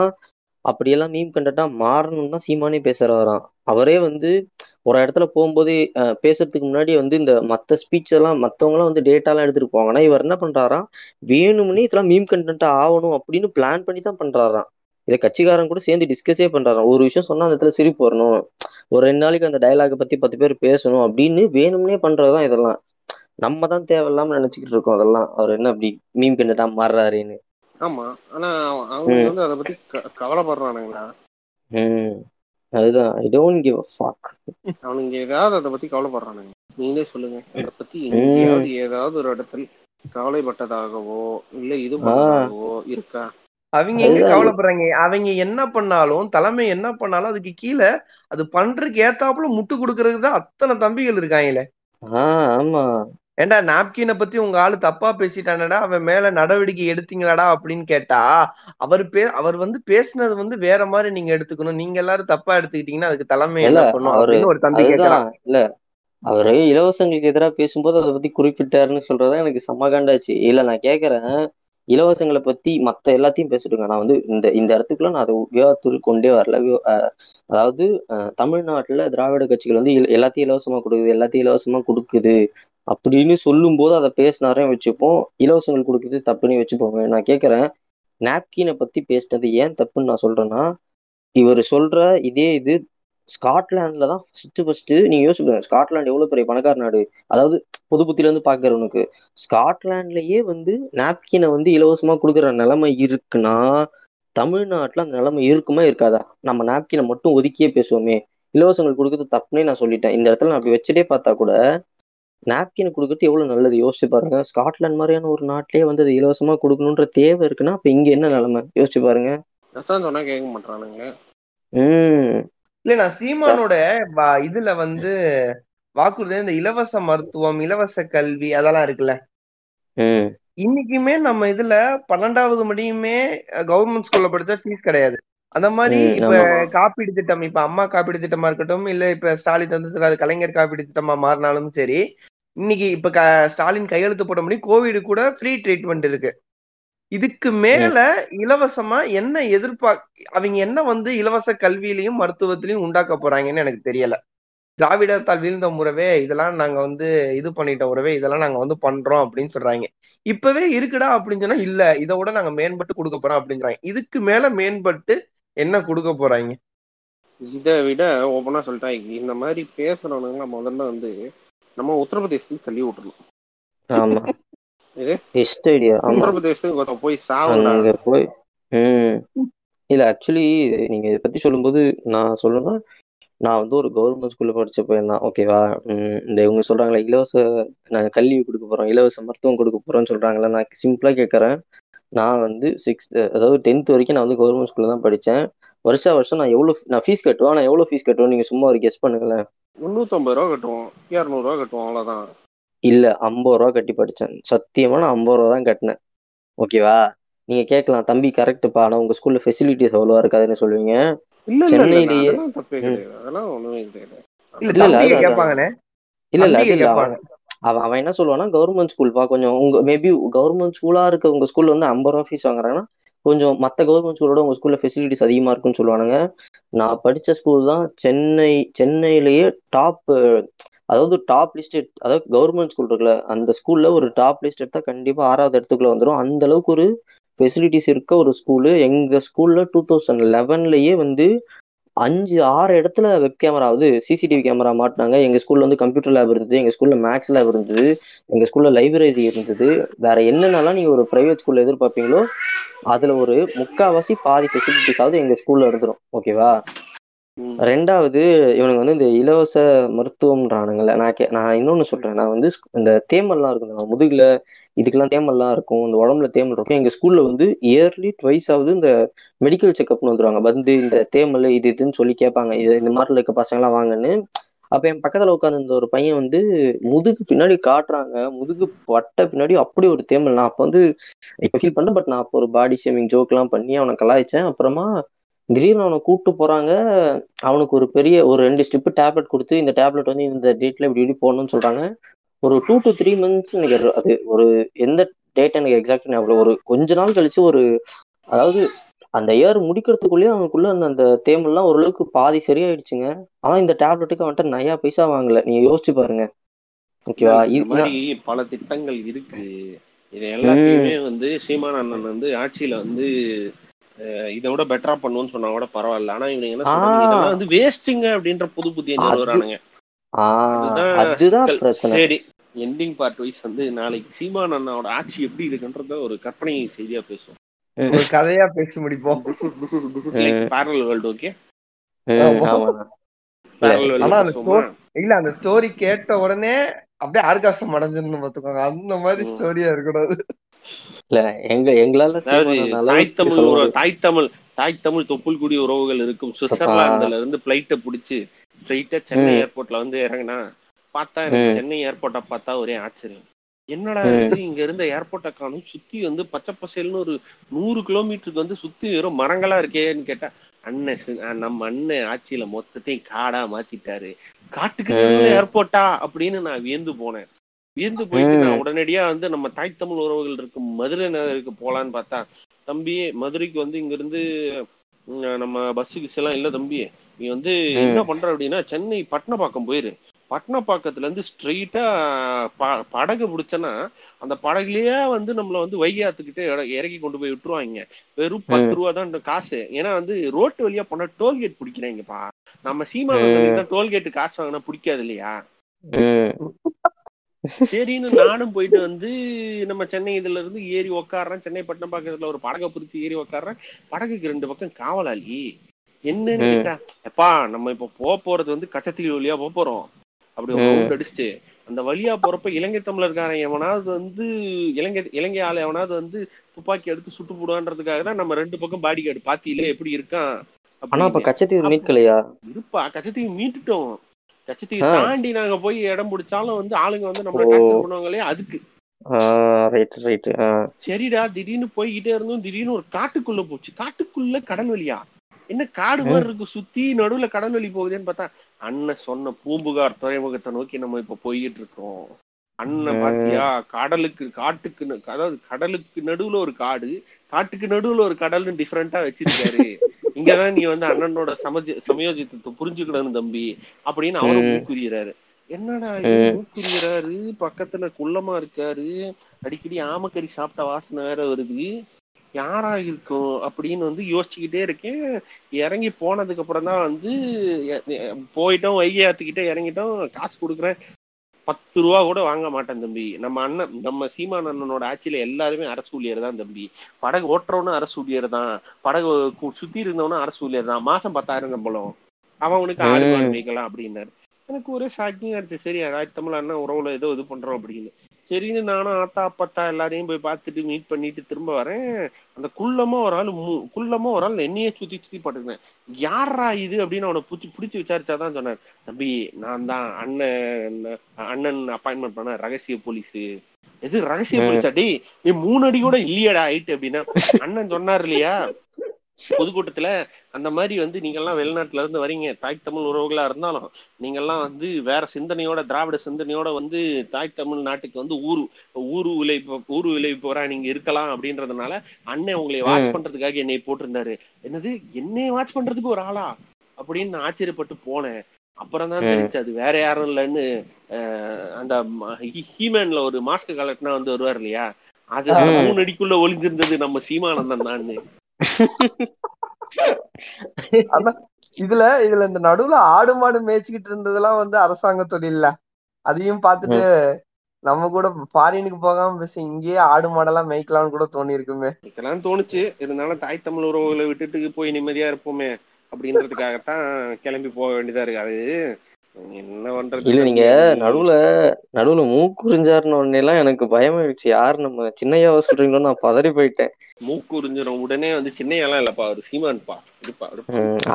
B: அப்படியெல்லாம் மீம் கண்டென்ட்டா மாறணும்னு தான் சீமானே பேசுறாராம் அவரே வந்து ஒரு இடத்துல போகும்போதே பேசுறதுக்கு முன்னாடி வந்து இந்த மத்த ஸ்பீச் எல்லாம் மத்தவங்க எல்லாம் வந்து டேட்டாலாம் எடுத்துட்டு போவாங்க. ஆனா இவர் என்ன பண்றாராம்? வேணும்னே இதெல்லாம் மீம் கண்டென்ட்டா ஆகணும் அப்படின்னு பிளான் பண்ணி தான் பண்றாராம். இதை கட்சிக்காரன் கூட சேர்ந்து டிஸ்கஸே பண்றாராம். ஒரு விஷயம் சொன்னா அந்த இடத்துல சிரிப்பு வரணும். ஒரு ரெண்டு நாளைக்கு அந்த டயலாக பத்தி பத்து பேர் பேசணும் அப்படின்னு வேணும்னே பண்றதுதான் இதெல்லாம். நம்ம தான் தேவையில்லாம நினைச்சுக்கிட்டு இருக்கோம் அதெல்லாம். அவர் என்ன அப்படி மீம் கண்டென்ட்டா மாறுறாருன்னு.
C: ஆமா. ஆனா அவ- அவனுக்கு வந்து அதை பத்தி கவலைப்படுறானுங்களா?
B: ம். அதுதான். I don't give a fuck
C: அவனுங்க ஏதாவது அதை பத்தி கவலைப்படுறானுங்க. நீங்களே சொல்லுங்க. அதை பத்தி எங்கேயாவது ஏதாவது ஒரு இடத்தில் கவலைப்பட்டதாகவோ இல்ல இது பண்ணதாகவோ இருக்கா?
A: அவங்க எங்க. கவலைப்படுறாங்க? அவங்க என்ன பண்ணாலும் தலைமை என்ன பண்ணாலும் அதுக்கு கீழே அது பண்றதுக்கு ஏத்தாப்புல முட்டு கொடுக்கறதுக்கு தான் அத்தனை தம்பிகள் இருக்காங்களே.
B: ஆமா.
A: ஏண்டா நாப்கினை பத்தி உங்க ஆளு தப்பா பேசிட்டானடா? அவன் மேல நடவடிக்கை எடுத்தீங்களாடா அப்படின்னு கேட்டா அவர் பே அவர் வந்து பேசுனது வந்து வேற மாதிரி நீங்க எடுத்துக்கணும். நீங்க எல்லாரும் தப்பா எடுத்துக்கிட்டீங்கன்னா அதுக்கு தலைமை
B: இல்ல
A: என்ன பண்ணும்
B: அவரு
A: அப்படின்னு ஒரு தம்பி கேட்கறான்
B: அதுதான் இல்ல அவரு இலவசங்களுக்கு எதிராக பேசும்போது அதை பத்தி குறிப்பிட்டாருன்னு சொல்றதா எனக்கு செம்ம காண்டாச்சு இல்ல நான் கேக்குறேன் இலவசங்களை பத்தி மத்த எல்லாத்தையும் பேசிட்டுங்க நான் வந்து இந்த இந்த இடத்துக்குள்ள நான் அதை விவாதத்துக்கு கொண்டே வரல. அதாவது தமிழ்நாட்டுல திராவிட கட்சிகள் வந்து எல்லாத்தையும் இலவசமா கொடுக்குது எல்லாத்தையும் இலவசமா கொடுக்குது. அப்படின்னு சொல்லும் போது அதை பேசினாரையும் வச்சுப்போம். இலவசங்கள் கொடுக்குறது தப்புன்னு வச்சுப்போங்க. நான் கேட்குறேன் நாப்கினை பத்தி பேசினது ஏன் தப்புன்னு நான் சொல்றேன்னா இவர் சொல்ற இதே இது ஸ்காட்லாண்ட்ல தான் ஃபர்ஸ்ட் ஃபர்ஸ்ட் நீங்க யோசிச்சுங்க ஸ்காட்லாண்ட் எவ்வளவு பெரிய பணக்கார நாடு? அதாவது பொது புத்தில இருந்து பாக்குறவனுக்கு. ஸ்காட்லாண்ட்லயே வந்து நாப்கினை வந்து இலவசமா கொடுக்குற நிலைமை இருக்குன்னா தமிழ்நாட்டுல அந்த நிலைமை இருக்குமா இருக்காதா? நம்ம நாப்கினை மட்டும் ஒதுக்கியே பேசுவோமே. இலவசங்கள் கொடுக்கறது தப்புனே நான் சொல்லிட்டேன். இந்த இடத்துல நான் அப்படி வச்சுட்டே பார்த்தா கூட நாப்கின் கொடுக்கறது எவ்வளவு நல்லது? யோசிச்சு பாருங்க. ஸ்காட்லாந்து மாதிரியான ஒரு நாட்டிலேயே வந்து அது இலவசமா கொடுக்கணுன்ற தேவை இருக்குன்னா அப்ப இங்க என்ன நிலைமை? யோசிச்சு பாருங்க.
C: அதான் சொன்னா கேட்க மாட்டானுங்க
B: உம்
A: இல்ல நான் சீமானோட இதுல வந்து வாக்குறுதி இந்த இலவச மருத்துவம் இலவச கல்வி அதெல்லாம் இருக்குல்ல. இன்னைக்குமே நம்ம இதுல பன்னெண்டாவது முடியுமே கவர்மெண்ட் ஸ்கூல்ல படிச்சா ஃபீஸ் கிடையாது. அந்த மாதிரி இப்ப. காப்பீடு திட்டம் இப்ப அம்மா காப்பீடு திட்டமா இருக்கட்டும் இல்ல இப்ப ஸ்டாலின் வந்து கலைஞர் காப்பீடு திட்டமா மாறினாலும் சரி இன்னைக்கு இப்ப க- ஸ்டாலின் கையெழுத்து போட முடியும். கோவிட் கூட ஃப்ரீ ட்ரீட்மெண்ட் இருக்கு. இதுக்கு மேல இலவசமா என்ன எதிர்பார்க்க அவங்க என்ன வந்து இலவச கல்வியிலையும் மருத்துவத்திலையும் உண்டாக்க போறாங்கன்னு எனக்கு தெரியல. திராவிடத்தால் வீழ்ந்த உறவே இதெல்லாம் நாங்க வந்து இது பண்ணிட்ட உறவே இதெல்லாம் நாங்க வந்து பண்றோம் அப்படின்னு சொல்றாங்க. இப்பவே இருக்குடா அப்படின்னு சொன்னா இல்ல இதை விட நாங்க மேம்பட்டு கொடுக்க போறோம் அப்படின்னு இதுக்கு மேல மேம்பட்டு என்ன கொடுக்க போறாங்க?
C: இதை விட ஓப்பனா சொல்லிட்டாங்க. இந்த மாதிரி பேசுறவனுங்க முதல்ல வந்து நம்ம உத்தரப்பிரதேசத்துக்கு தள்ளி விட்டுறணும்.
B: ஆமா.
C: இது?
B: பெஸ்ட் ஐடியா
C: உத்தரப்பிரதேசத்துக்கு போய் சாவுடா.
B: அங்க போய் இல்ல ஆக்சுவலி நீங்க இதை பத்தி சொல்லும்போது நான் சொல்லணும்னா நான் வந்து ஒரு கவர்மெண்ட் ஸ்கூல்ல படிச்ச பையன் தான் ஓகேவா இந்த இவங்க சொல்றாங்களே இலவச நாங்க கல்வி கொடுக்க போறோம் இலவச மருத்துவம் கொடுக்க போறோம்னு சொல்றாங்களே நான் சிம்பிளா கேட்கறேன் நான் வந்து சிக்ஸ்த் அதாவது டென்த் வரைக்கும் நான் வந்து கவர்மெண்ட் ஸ்கூல்ல தான் படிச்சேன். வருஷா வருஷம் நான் எவ்வளவு நான் ஃபீஸ் கட்டுவேன் நான் எவ்வளவு ஃபீஸ் கட்டுவேன் நீங்க சும்மா ஒரு கெஸ் பண்ணுங்களேன்.
C: முந்நூற்றம்பது ரூபா கட்டுவோம். இரநூறுவா கட்டுவோம் அவ்வளோதான்
B: இல்ல ஐம்பது ரூபா கட்டி படிச்சேன். சத்தியமா நான் ஐம்பது ரூபா தான் கட்டினேன். ஓகேவா நீங்க கேட்கலாம். தம்பி கரெக்ட்பா ஆனா உங்க ஸ்கூல்ல ஃபெசிலிட்டிஸ் அவ்வளவா இருக்காதுன்னு சொல்லுவீங்க.
C: இல்ல
B: சென்னையிலேயே-
C: அதெல்லாம் தப்பே கிடையாது.
A: இல்ல
B: இல்ல, இல்ல, இல்ல. இல்ல அது
A: தம்பியை
B: இல்ல. அவன் அவன் அவன் என்ன சொல்லுவான்னா கவர்மெண்ட் ஸ்கூல்ப்பா கொஞ்சம் உங்க மேபி கவர்மெண்ட் ஸ்கூலா இருக்க உங்க ஸ்கூல்ல வந்து ஐம்பது ரூபா ஃபீஸ் வாங்குறாங்கன்னா கொஞ்சம் மற்ற கவர்மெண்ட் ஸ்கூலோட உங்கள் ஸ்கூலில் ஃபெசிலிட்டிஸ் அதிகமாக இருக்குன்னு சொல்லுவானுங்க. நான் படித்த ஸ்கூல் தான் சென்னை சென்னையிலேயே டாப் அதாவது டாப் லிஸ்ட் அதாவது கவர்மெண்ட் ஸ்கூல் இருக்குல்ல அந்த ஸ்கூலில் ஒரு டாப் லிஸ்ட் எடுத்தால் கண்டிப்பாக ஆறாவது இடத்துக்குள்ள வந்துடும் அந்த அளவுக்கு ஒரு ஃபெசிலிட்டிஸ் இருக்க ஒரு ஸ்கூலு எங்கள் ஸ்கூலில் டூ தௌசண்ட் லெவன்லேயே வந்து அஞ்சு ஆறு இடத்துல வெப் கேமரா வந்து சிசிடிவி கேமரா மாட்டினாங்க. எங்க ஸ்கூல்ல வந்து கம்ப்யூட்டர் லேப் இருந்தது எங்க ஸ்கூல்ல மேக்ஸ் லேப் இருந்தது எங்க ஸ்கூல்ல லைப்ரரி இருந்தது. வேற என்னென்னலாம் நீங்க ஒரு பிரைவேட் ஸ்கூல்ல எதிர்பார்ப்பீங்களோ அதுல ஒரு முக்காவாசி பாதி ஃபெசிலிட்டிஸாவது எங்க ஸ்கூல்ல இருந்துரும். ஓகேவா. ரெண்டாவது இவனுங்க வந்து இந்த இலவச மருத்துவம்ன்றானுங்கல்ல. நான் கே நான் இன்னொன்னு சொல்றேன். நான் வந்து இந்த தேமல்லாம் இருக்கும் நம்ம முதுகுல இதுக்கெல்லாம் தேமல்லாம் இருக்கும் இந்த உடம்புல தேமல் இருக்கும். எங்க ஸ்கூல்ல வந்து இயர்லி ட்வைஸ் ஆகுது இந்த மெடிக்கல் செக்அப்னு வந்துருவாங்க. வந்து இந்த தேமல் இது இதுன்னு சொல்லி கேட்பாங்க. இது இந்த மாதிரில இருக்க பசங்களாம் வாங்கன்னு. அப்ப என் பக்கத்துல உட்காந்துருந்த ஒரு பையன் வந்து முதுகு பின்னாடி காட்டுறாங்க. முதுகு வட்ட பின்னாடி அப்படி ஒரு தேமல். நான் அப்ப வந்து இப்ப ஃபீல் பண்ணேன் பட் நான் அப்போ ஒரு பாடி ஷேமிங் ஜோக் எல்லாம் பண்ணி அவனை கலாய்ச்சேன். அப்புறமா திடீர்னு அவனை கூப்பிட்டு போறாங்க. அவனுக்கு ஒரு பெரிய ஒரு ரெண்டு ஸ்டிப்பு டேப்லெட் கொடுத்து இந்த டேப்லெட் வந்து இந்த டேட்ல இப்படி இப்படி போடணும்னு சொல்றாங்க. ஒரு டூ டு த்ரீ மந்த்ஸ் எனக்கு அது ஒரு எந்த டேட் எனக்கு எக்ஸாக்ட் ஞாபகம். ஒரு கொஞ்ச நாள் கழிச்சு ஒரு அதாவது அந்த இயர் முடிக்கிறதுக்குள்ளேயே அவனுக்குள்ள அந்த அந்த தேம்பல்லாம் ஓரளவுக்கு பாதி சரியாயிடுச்சுங்க. ஆனா இந்த டேப்லெட்டுக்கு அவன்கிட்ட நயா பைசா வாங்கல. நீங்க யோசிச்சு பாருங்க. ஓகேவா
C: பல திட்டங்கள் இருக்கு. இது எல்லாத்தையுமே வந்து சீமான் அண்ணன் வந்து ஆட்சியில வந்து இதை விட பெட்டரா பண்ணுவோம்னு சொன்னா கூட பரவாயில்ல. ஆனா இவங்க என்ன சொல்றாங்க? வந்து வேஸ்ட்டுங்க அப்படின்ற புது புதிய நிறுவனானுங்க
B: அதுதான் பிரச்சனை.
C: சரி. எண்டிங் பார்ட் வைஸ் வந்து நாளைக்கு சீமான் அண்ணாவோட ஆட்சி எப்படி இருக்குன்றத ஒரு கற்பனை செய்தியா பேசுவோம்.
A: ஒரு கதையா பேசி முடிப்போம்
C: this is this is this is like parallel world okay
A: இல்ல அந்த ஸ்டோரி கேட்ட உடனே அப்படியே ஆர்காசம் அடைஞ்சிருந்து பாத்துக்கோங்க அந்த மாதிரி ஸ்டோரியா இருக்கக்கூடாது.
B: இல்ல எங்க எங்களால
C: தாய் தமிழ் தாய் தமிழ் தாய் தமிழ் தொப்புள் குடி உறவுகள் இருக்கும். சுவிட்சர்லாந்துல இருந்து பிளைட்ட புடிச்சு ஸ்ட்ரைட்டா சென்னை ஏர்போர்ட்ல வந்து இறங்கினா பார்த்தா எனக்கு சென்னை ஏர்போர்ட்டை பார்த்தா ஒரே ஆச்சரியம். என்னடா இது? இங்க இருந்த ஏர்போர்ட்டை காணும். சுத்தி வந்து பச்சை பசேல்னு ஒரு நூறு கிலோமீட்டருக்கு வந்து சுத்தி வெறும் மரங்களா இருக்கேன்னு கேட்டா அண்ணன் நம்ம அண்ணன் ஆட்சியில மொத்தத்தையும் காடா மாத்திட்டாரு. காட்டுக்கு ஏர்போர்ட்டா அப்படின்னு நான் வியந்து போனேன். வியந்து போயிட்டு நான் உடனடியா வந்து நம்ம தாய் தமிழ் உறவுகள் இருக்கும் மதுரை நகருக்கு போலான்னு பார்த்தா தம்பி மதுரைக்கு வந்து இங்க இருந்து நம்ம பஸ்ஸுக்கு எல்லாம் இல்ல தம்பி நீ வந்து என்ன பண்ற அப்படின்னா சென்னை பட்டணப்பாக்கம் போயிரு. பட்டணப்பாக்கத்துல இருந்து ஸ்ட்ரெயிட்டா படகு பிடிச்சனா அந்த படகுலயே வந்து நம்மள வந்து வைகாத்துக்கிட்டே இறக்கி கொண்டு போய் விட்டுருவாங்க. வெறும் பத்து ரூபா தான் காசு. ஏன்னா வந்து ரோட்டு வழியா போனா டோல்கேட் பிடிக்கிறாங்கப்பா. நம்ம சீமா டோல்கேட் காசு வாங்கினா பிடிக்காது இல்லையா? சரின்னு நானும் போயிட்டு வந்து நம்ம சென்னை இதுல இருந்து ஏறி உக்காடுறேன் சென்னை பட்டணப்பாக்கத்துல ஒரு படகை பிடிச்சி ஏறி உக்காடுறேன் படகுக்கு ரெண்டு பக்கம் காவலாளி. என்னன்னு கேட்டா எப்பா நம்ம இப்ப போக போறது வந்து கச்சத்தீவு வழியா போக போறோம். அப்படி ஒரு அடிச்சுட்டு அந்த வழியா போறப்ப இலங்கை தமிழர்காரன் எவனாவது வந்து இலங்கை இலங்கை ஆள் எவனாவது வந்து துப்பாக்கி எடுத்து சுட்டு போடுவான்றதுக்காக தான் நம்ம ரெண்டு பக்கம் பாடி கார்டு பாத்தியில எப்படி இருக்கான்?
B: ஆனா அப்ப கச்சத்தீவு மீட்கலையா
C: இருப்பா. கச்சத்தீவு மீட்டுட்டோம். கச்சத்தீவு தாண்டி நாங்க போய் இடம் பிடிச்சாலும் வந்து ஆளுங்க வந்து நம்மள டாக்டர் பண்ணுவாங்களே அதுக்கு.
B: ரைட் ரைட்
C: சரிடா திடீர்னு போய்கிட்டே இருந்தோம் திடீர்னு ஒரு காட்டுக்குள்ள போச்சு. காட்டுக்குள்ள கடல் வழியா. என்ன காடு மாதிரி இருக்கு சுத்தி நடுவுல கடல் வழி போகுதுன்னு பார்த்தா அண்ணன் சொன்ன பூம்புகார் துறைமுகத்தை நோக்கி நம்ம இப்ப போய்கிட்டு இருக்கோம் அண்ணன் பாத்தியா கடலுக்கு காட்டுக்கு அதாவது கடலுக்கு நடுவுல ஒரு காடு காட்டுக்கு நடுவுல ஒரு கடல்னு டிஃபரெண்டா வச்சிருக்காரு. இங்கதான் நீ வந்து அண்ணனோட சமஜ சமயோஜித்தத்தை புரிஞ்சுக்கணும் தம்பி அப்படின்னு அவரும் ஊக்குறாரு என்னடா ஊக்குறாரு பக்கத்துல குள்ளமா இருக்காரு. அடிக்கடி ஆமக்கறி சாப்பிட்ட வாசனை வேற வருது. யாரா இருக்கும் அப்படின்னு வந்து யோசிச்சுக்கிட்டே இருக்கேன். இறங்கி போனதுக்கு அப்புறம் தான் வந்து போயிட்டோம் வைகை ஆத்துக்கிட்ட இறங்கிட்டோம் காசு கொடுக்குறேன். பத்து ரூபா கூட வாங்க மாட்டேன் தம்பி. நம்ம அண்ணன் நம்ம சீமான் அண்ணனோட ஆட்சியில எல்லாருமே அரசு ஊழியர் தான் தம்பி. படகு ஓட்டுறவனும் அரசு ஊழியர் தான். படகு சுத்தி இருந்தவனும் அரசு ஊழியர் தான். மாசம் பத்தாயிரம் சம்பளம் அவனுக்கு ஆடு மாடு மேய்க்கலாம் அப்படின்னாரு. எனக்கு ஒரே ஷாக்கிங்கா இருந்துச்சு. சரி அதாவது தமிழ் அண்ணன் உறவுல ஏதோ இது பண்றோம் அப்படின்னு. சரின்னு நானும் ஆத்தா அப்பத்தா எல்லாரையும் போய் பார்த்துட்டு மீட் பண்ணிட்டு திரும்ப வரேன். அந்த குள்ளமா ஒரு ஆள் குள்ளமா ஒரு ஆள் என்னையே சுத்தி சுத்தி பாட்டுக்கிறேன் யாரா இது அப்படின்னு அவனை புடிச்சு பிடிச்சி விசாரிச்சாதான் சொன்னார். தம்பி நான் தான் அண்ணன் அண்ணன் அப்பாயின்மெண்ட் பண்ண ரகசிய போலீஸ் எது ரகசிய போலீஸ் அடி நீ மூணு அடி கூட இல்லையடா ஆயிட்டு அப்படின்னா. அண்ணன் சொன்னார் இல்லையா? பொதுக்கூட்டத்துல அந்த மாதிரி வந்து நீங்க எல்லாம் வெளிநாட்டுல இருந்து வரீங்க. தாய் தமிழ் உறவுகளா இருந்தாலும் நீங்க எல்லாம் வந்து வேற சிந்தனையோட திராவிட சிந்தனையோட வந்து தாய் தமிழ் நாட்டுக்கு வந்து ஊரு ஊரு விலை ஊரு விலை போறா நீங்க இருக்கலாம் அப்படின்றதுனால அண்ணன் உங்களை வாட்ச் பண்றதுக்காக என்னை போட்டிருந்தாரு. என்னது? என்னை வாட்ச் பண்றதுக்கு ஒரு ஆளா? அப்படின்னு நான் ஆச்சரியப்பட்டு போனேன். அப்புறம் தான் தெரிஞ்சு அது வேற யாரும் இல்லைன்னு அந்த ஹீமேன்ல ஒரு மாஸ்க் கலெக்ட்னா வந்து வருவார் இல்லையா? அது மூணு அடிக்குள்ள ஒளிஞ்சிருந்தது நம்ம சீமானந்தன் தான்
A: இதுல இதுல இந்த நடுவுல ஆடு மாடு மேய்ச்சிக்கிட்டு இருந்ததெல்லாம் வந்து அரசாங்க தொழில்ல. அதையும் பார்த்துட்டு நம்ம கூட ஃபாரினுக்கு போகாம பேச இங்கேயே ஆடு மாடெல்லாம் மேய்க்கலாம்னு கூட தோணி இருக்குமே
C: மேய்க்கலாம் தோணுச்சு. இருந்தாலும் தாய் தமிழ் உறவுகளை விட்டுட்டு போய் நிம்மதியா இருப்போமே அப்படின்றதுக்காகத்தான் கிளம்பி போக வேண்டியதா இருக்கு. அது என்ன பண்றது?
B: இல்ல நீங்க நடுவுல நடுவுல மூக்குறிஞ்சாருன்னு உடனே எல்லாம் எனக்கு பயமாயிடுச்சு. யாரு நம்ம சின்னையாவ சொல்றீங்களோ நான் பதறி போயிட்டேன்.
C: மூக்குறிஞ்சிரும் உடனே வந்து சின்னையெல்லாம் இல்லப்பா அவர் சீமான்ப்பா. இருப்பா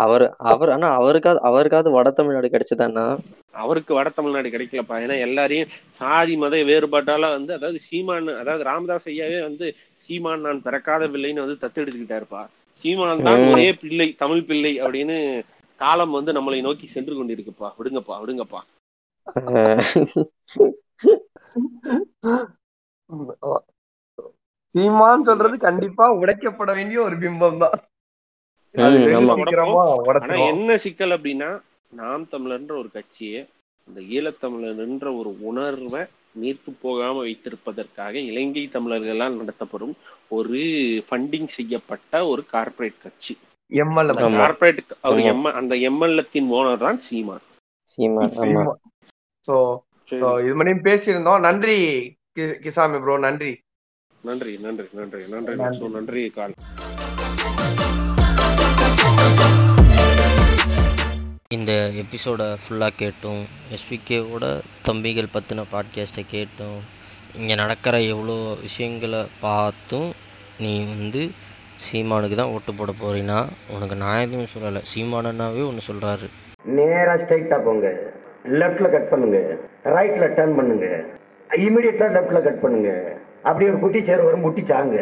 B: அவர் அவர் ஆனா அவருக்காவது அவருக்காவது வட தமிழ்நாடு கிடைச்சதானா
C: அவருக்கு வட தமிழ்நாடு கிடைக்கலப்பா. ஏன்னா எல்லாரையும் சாதி மத வேறுபாட்டால வந்து அதாவது சீமான் அதாவது ராமதாஸ் ஐயாவே வந்து சீமான் நான் பிறக்காத பிள்ளைன்னு வந்து தத்து எடுத்துக்கிட்டாருப்பா. சீமான் தான் ஒரே பிள்ளை தமிழ் பிள்ளை அப்படின்னு காலம் வந்து நம்மளை நோக்கி சென்று கொண்டிருக்குப்பா. விடுங்கப்பா விடுங்கப்பா.
A: சீமான் சொல்றது கண்டிப்பா உடைக்கப்பட வேண்டிய ஒரு பிம்பம் தான்
C: என்ன சிக்கல் அப்படின்னா நாம் தமிழர்ன்ற ஒரு கட்சியை இந்த ஈழத்தமிழர்ன்ற ஒரு உணர்வை நீர்த்து போகாம வைத்திருப்பதற்காக இலங்கை தமிழர்களால் நடத்தப்படும் ஒரு ஃபண்டிங் செய்யப்பட்ட ஒரு கார்ப்பரேட் கட்சி.
A: எம்எல்ஏ.
C: அந்த. கார்ப்பரேட் அவர். எம் அந்த எம்எல்ஏத்தின் ஓனர் தான் சீமான்.
D: சீமான்
A: சோ இது மணியும் பேசியிருந்தோம். நன்றி கி- கிசாமி ப்ரோ
C: நன்றி. நன்றி நன்றி
A: நன்றி
C: நன்றி நன்றி. கால்.
B: இந்த எபிசோடை ஃபுல்லாக கேட்டோம். எஸ்விகேவோட தம்பிகள் பற்றின பாட்காஸ்ட்டை கேட்டோம். இங்கே நடக்கிற எவ்வளோ விஷயங்களை பார்த்தும் நீ வந்து சீமானுக்கு தான் ஓட்டு போட போறீன்னா உனக்கு நான் எதுவும் சொல்லலை. சீமானன்னாவே ஒன்று சொல்கிறாரு
E: நேரா ஸ்ட்ரைட்டா போங்க. லெஃப்ட்ல கட் பண்ணுங்க. ரைட்ல டர்ன் பண்ணுங்க. இமிடியட்டா லெஃப்ட்ல கட் பண்ணுங்க. அப்படி ஒரு குட்டி சேர் வரும் முட்டி சாங்க.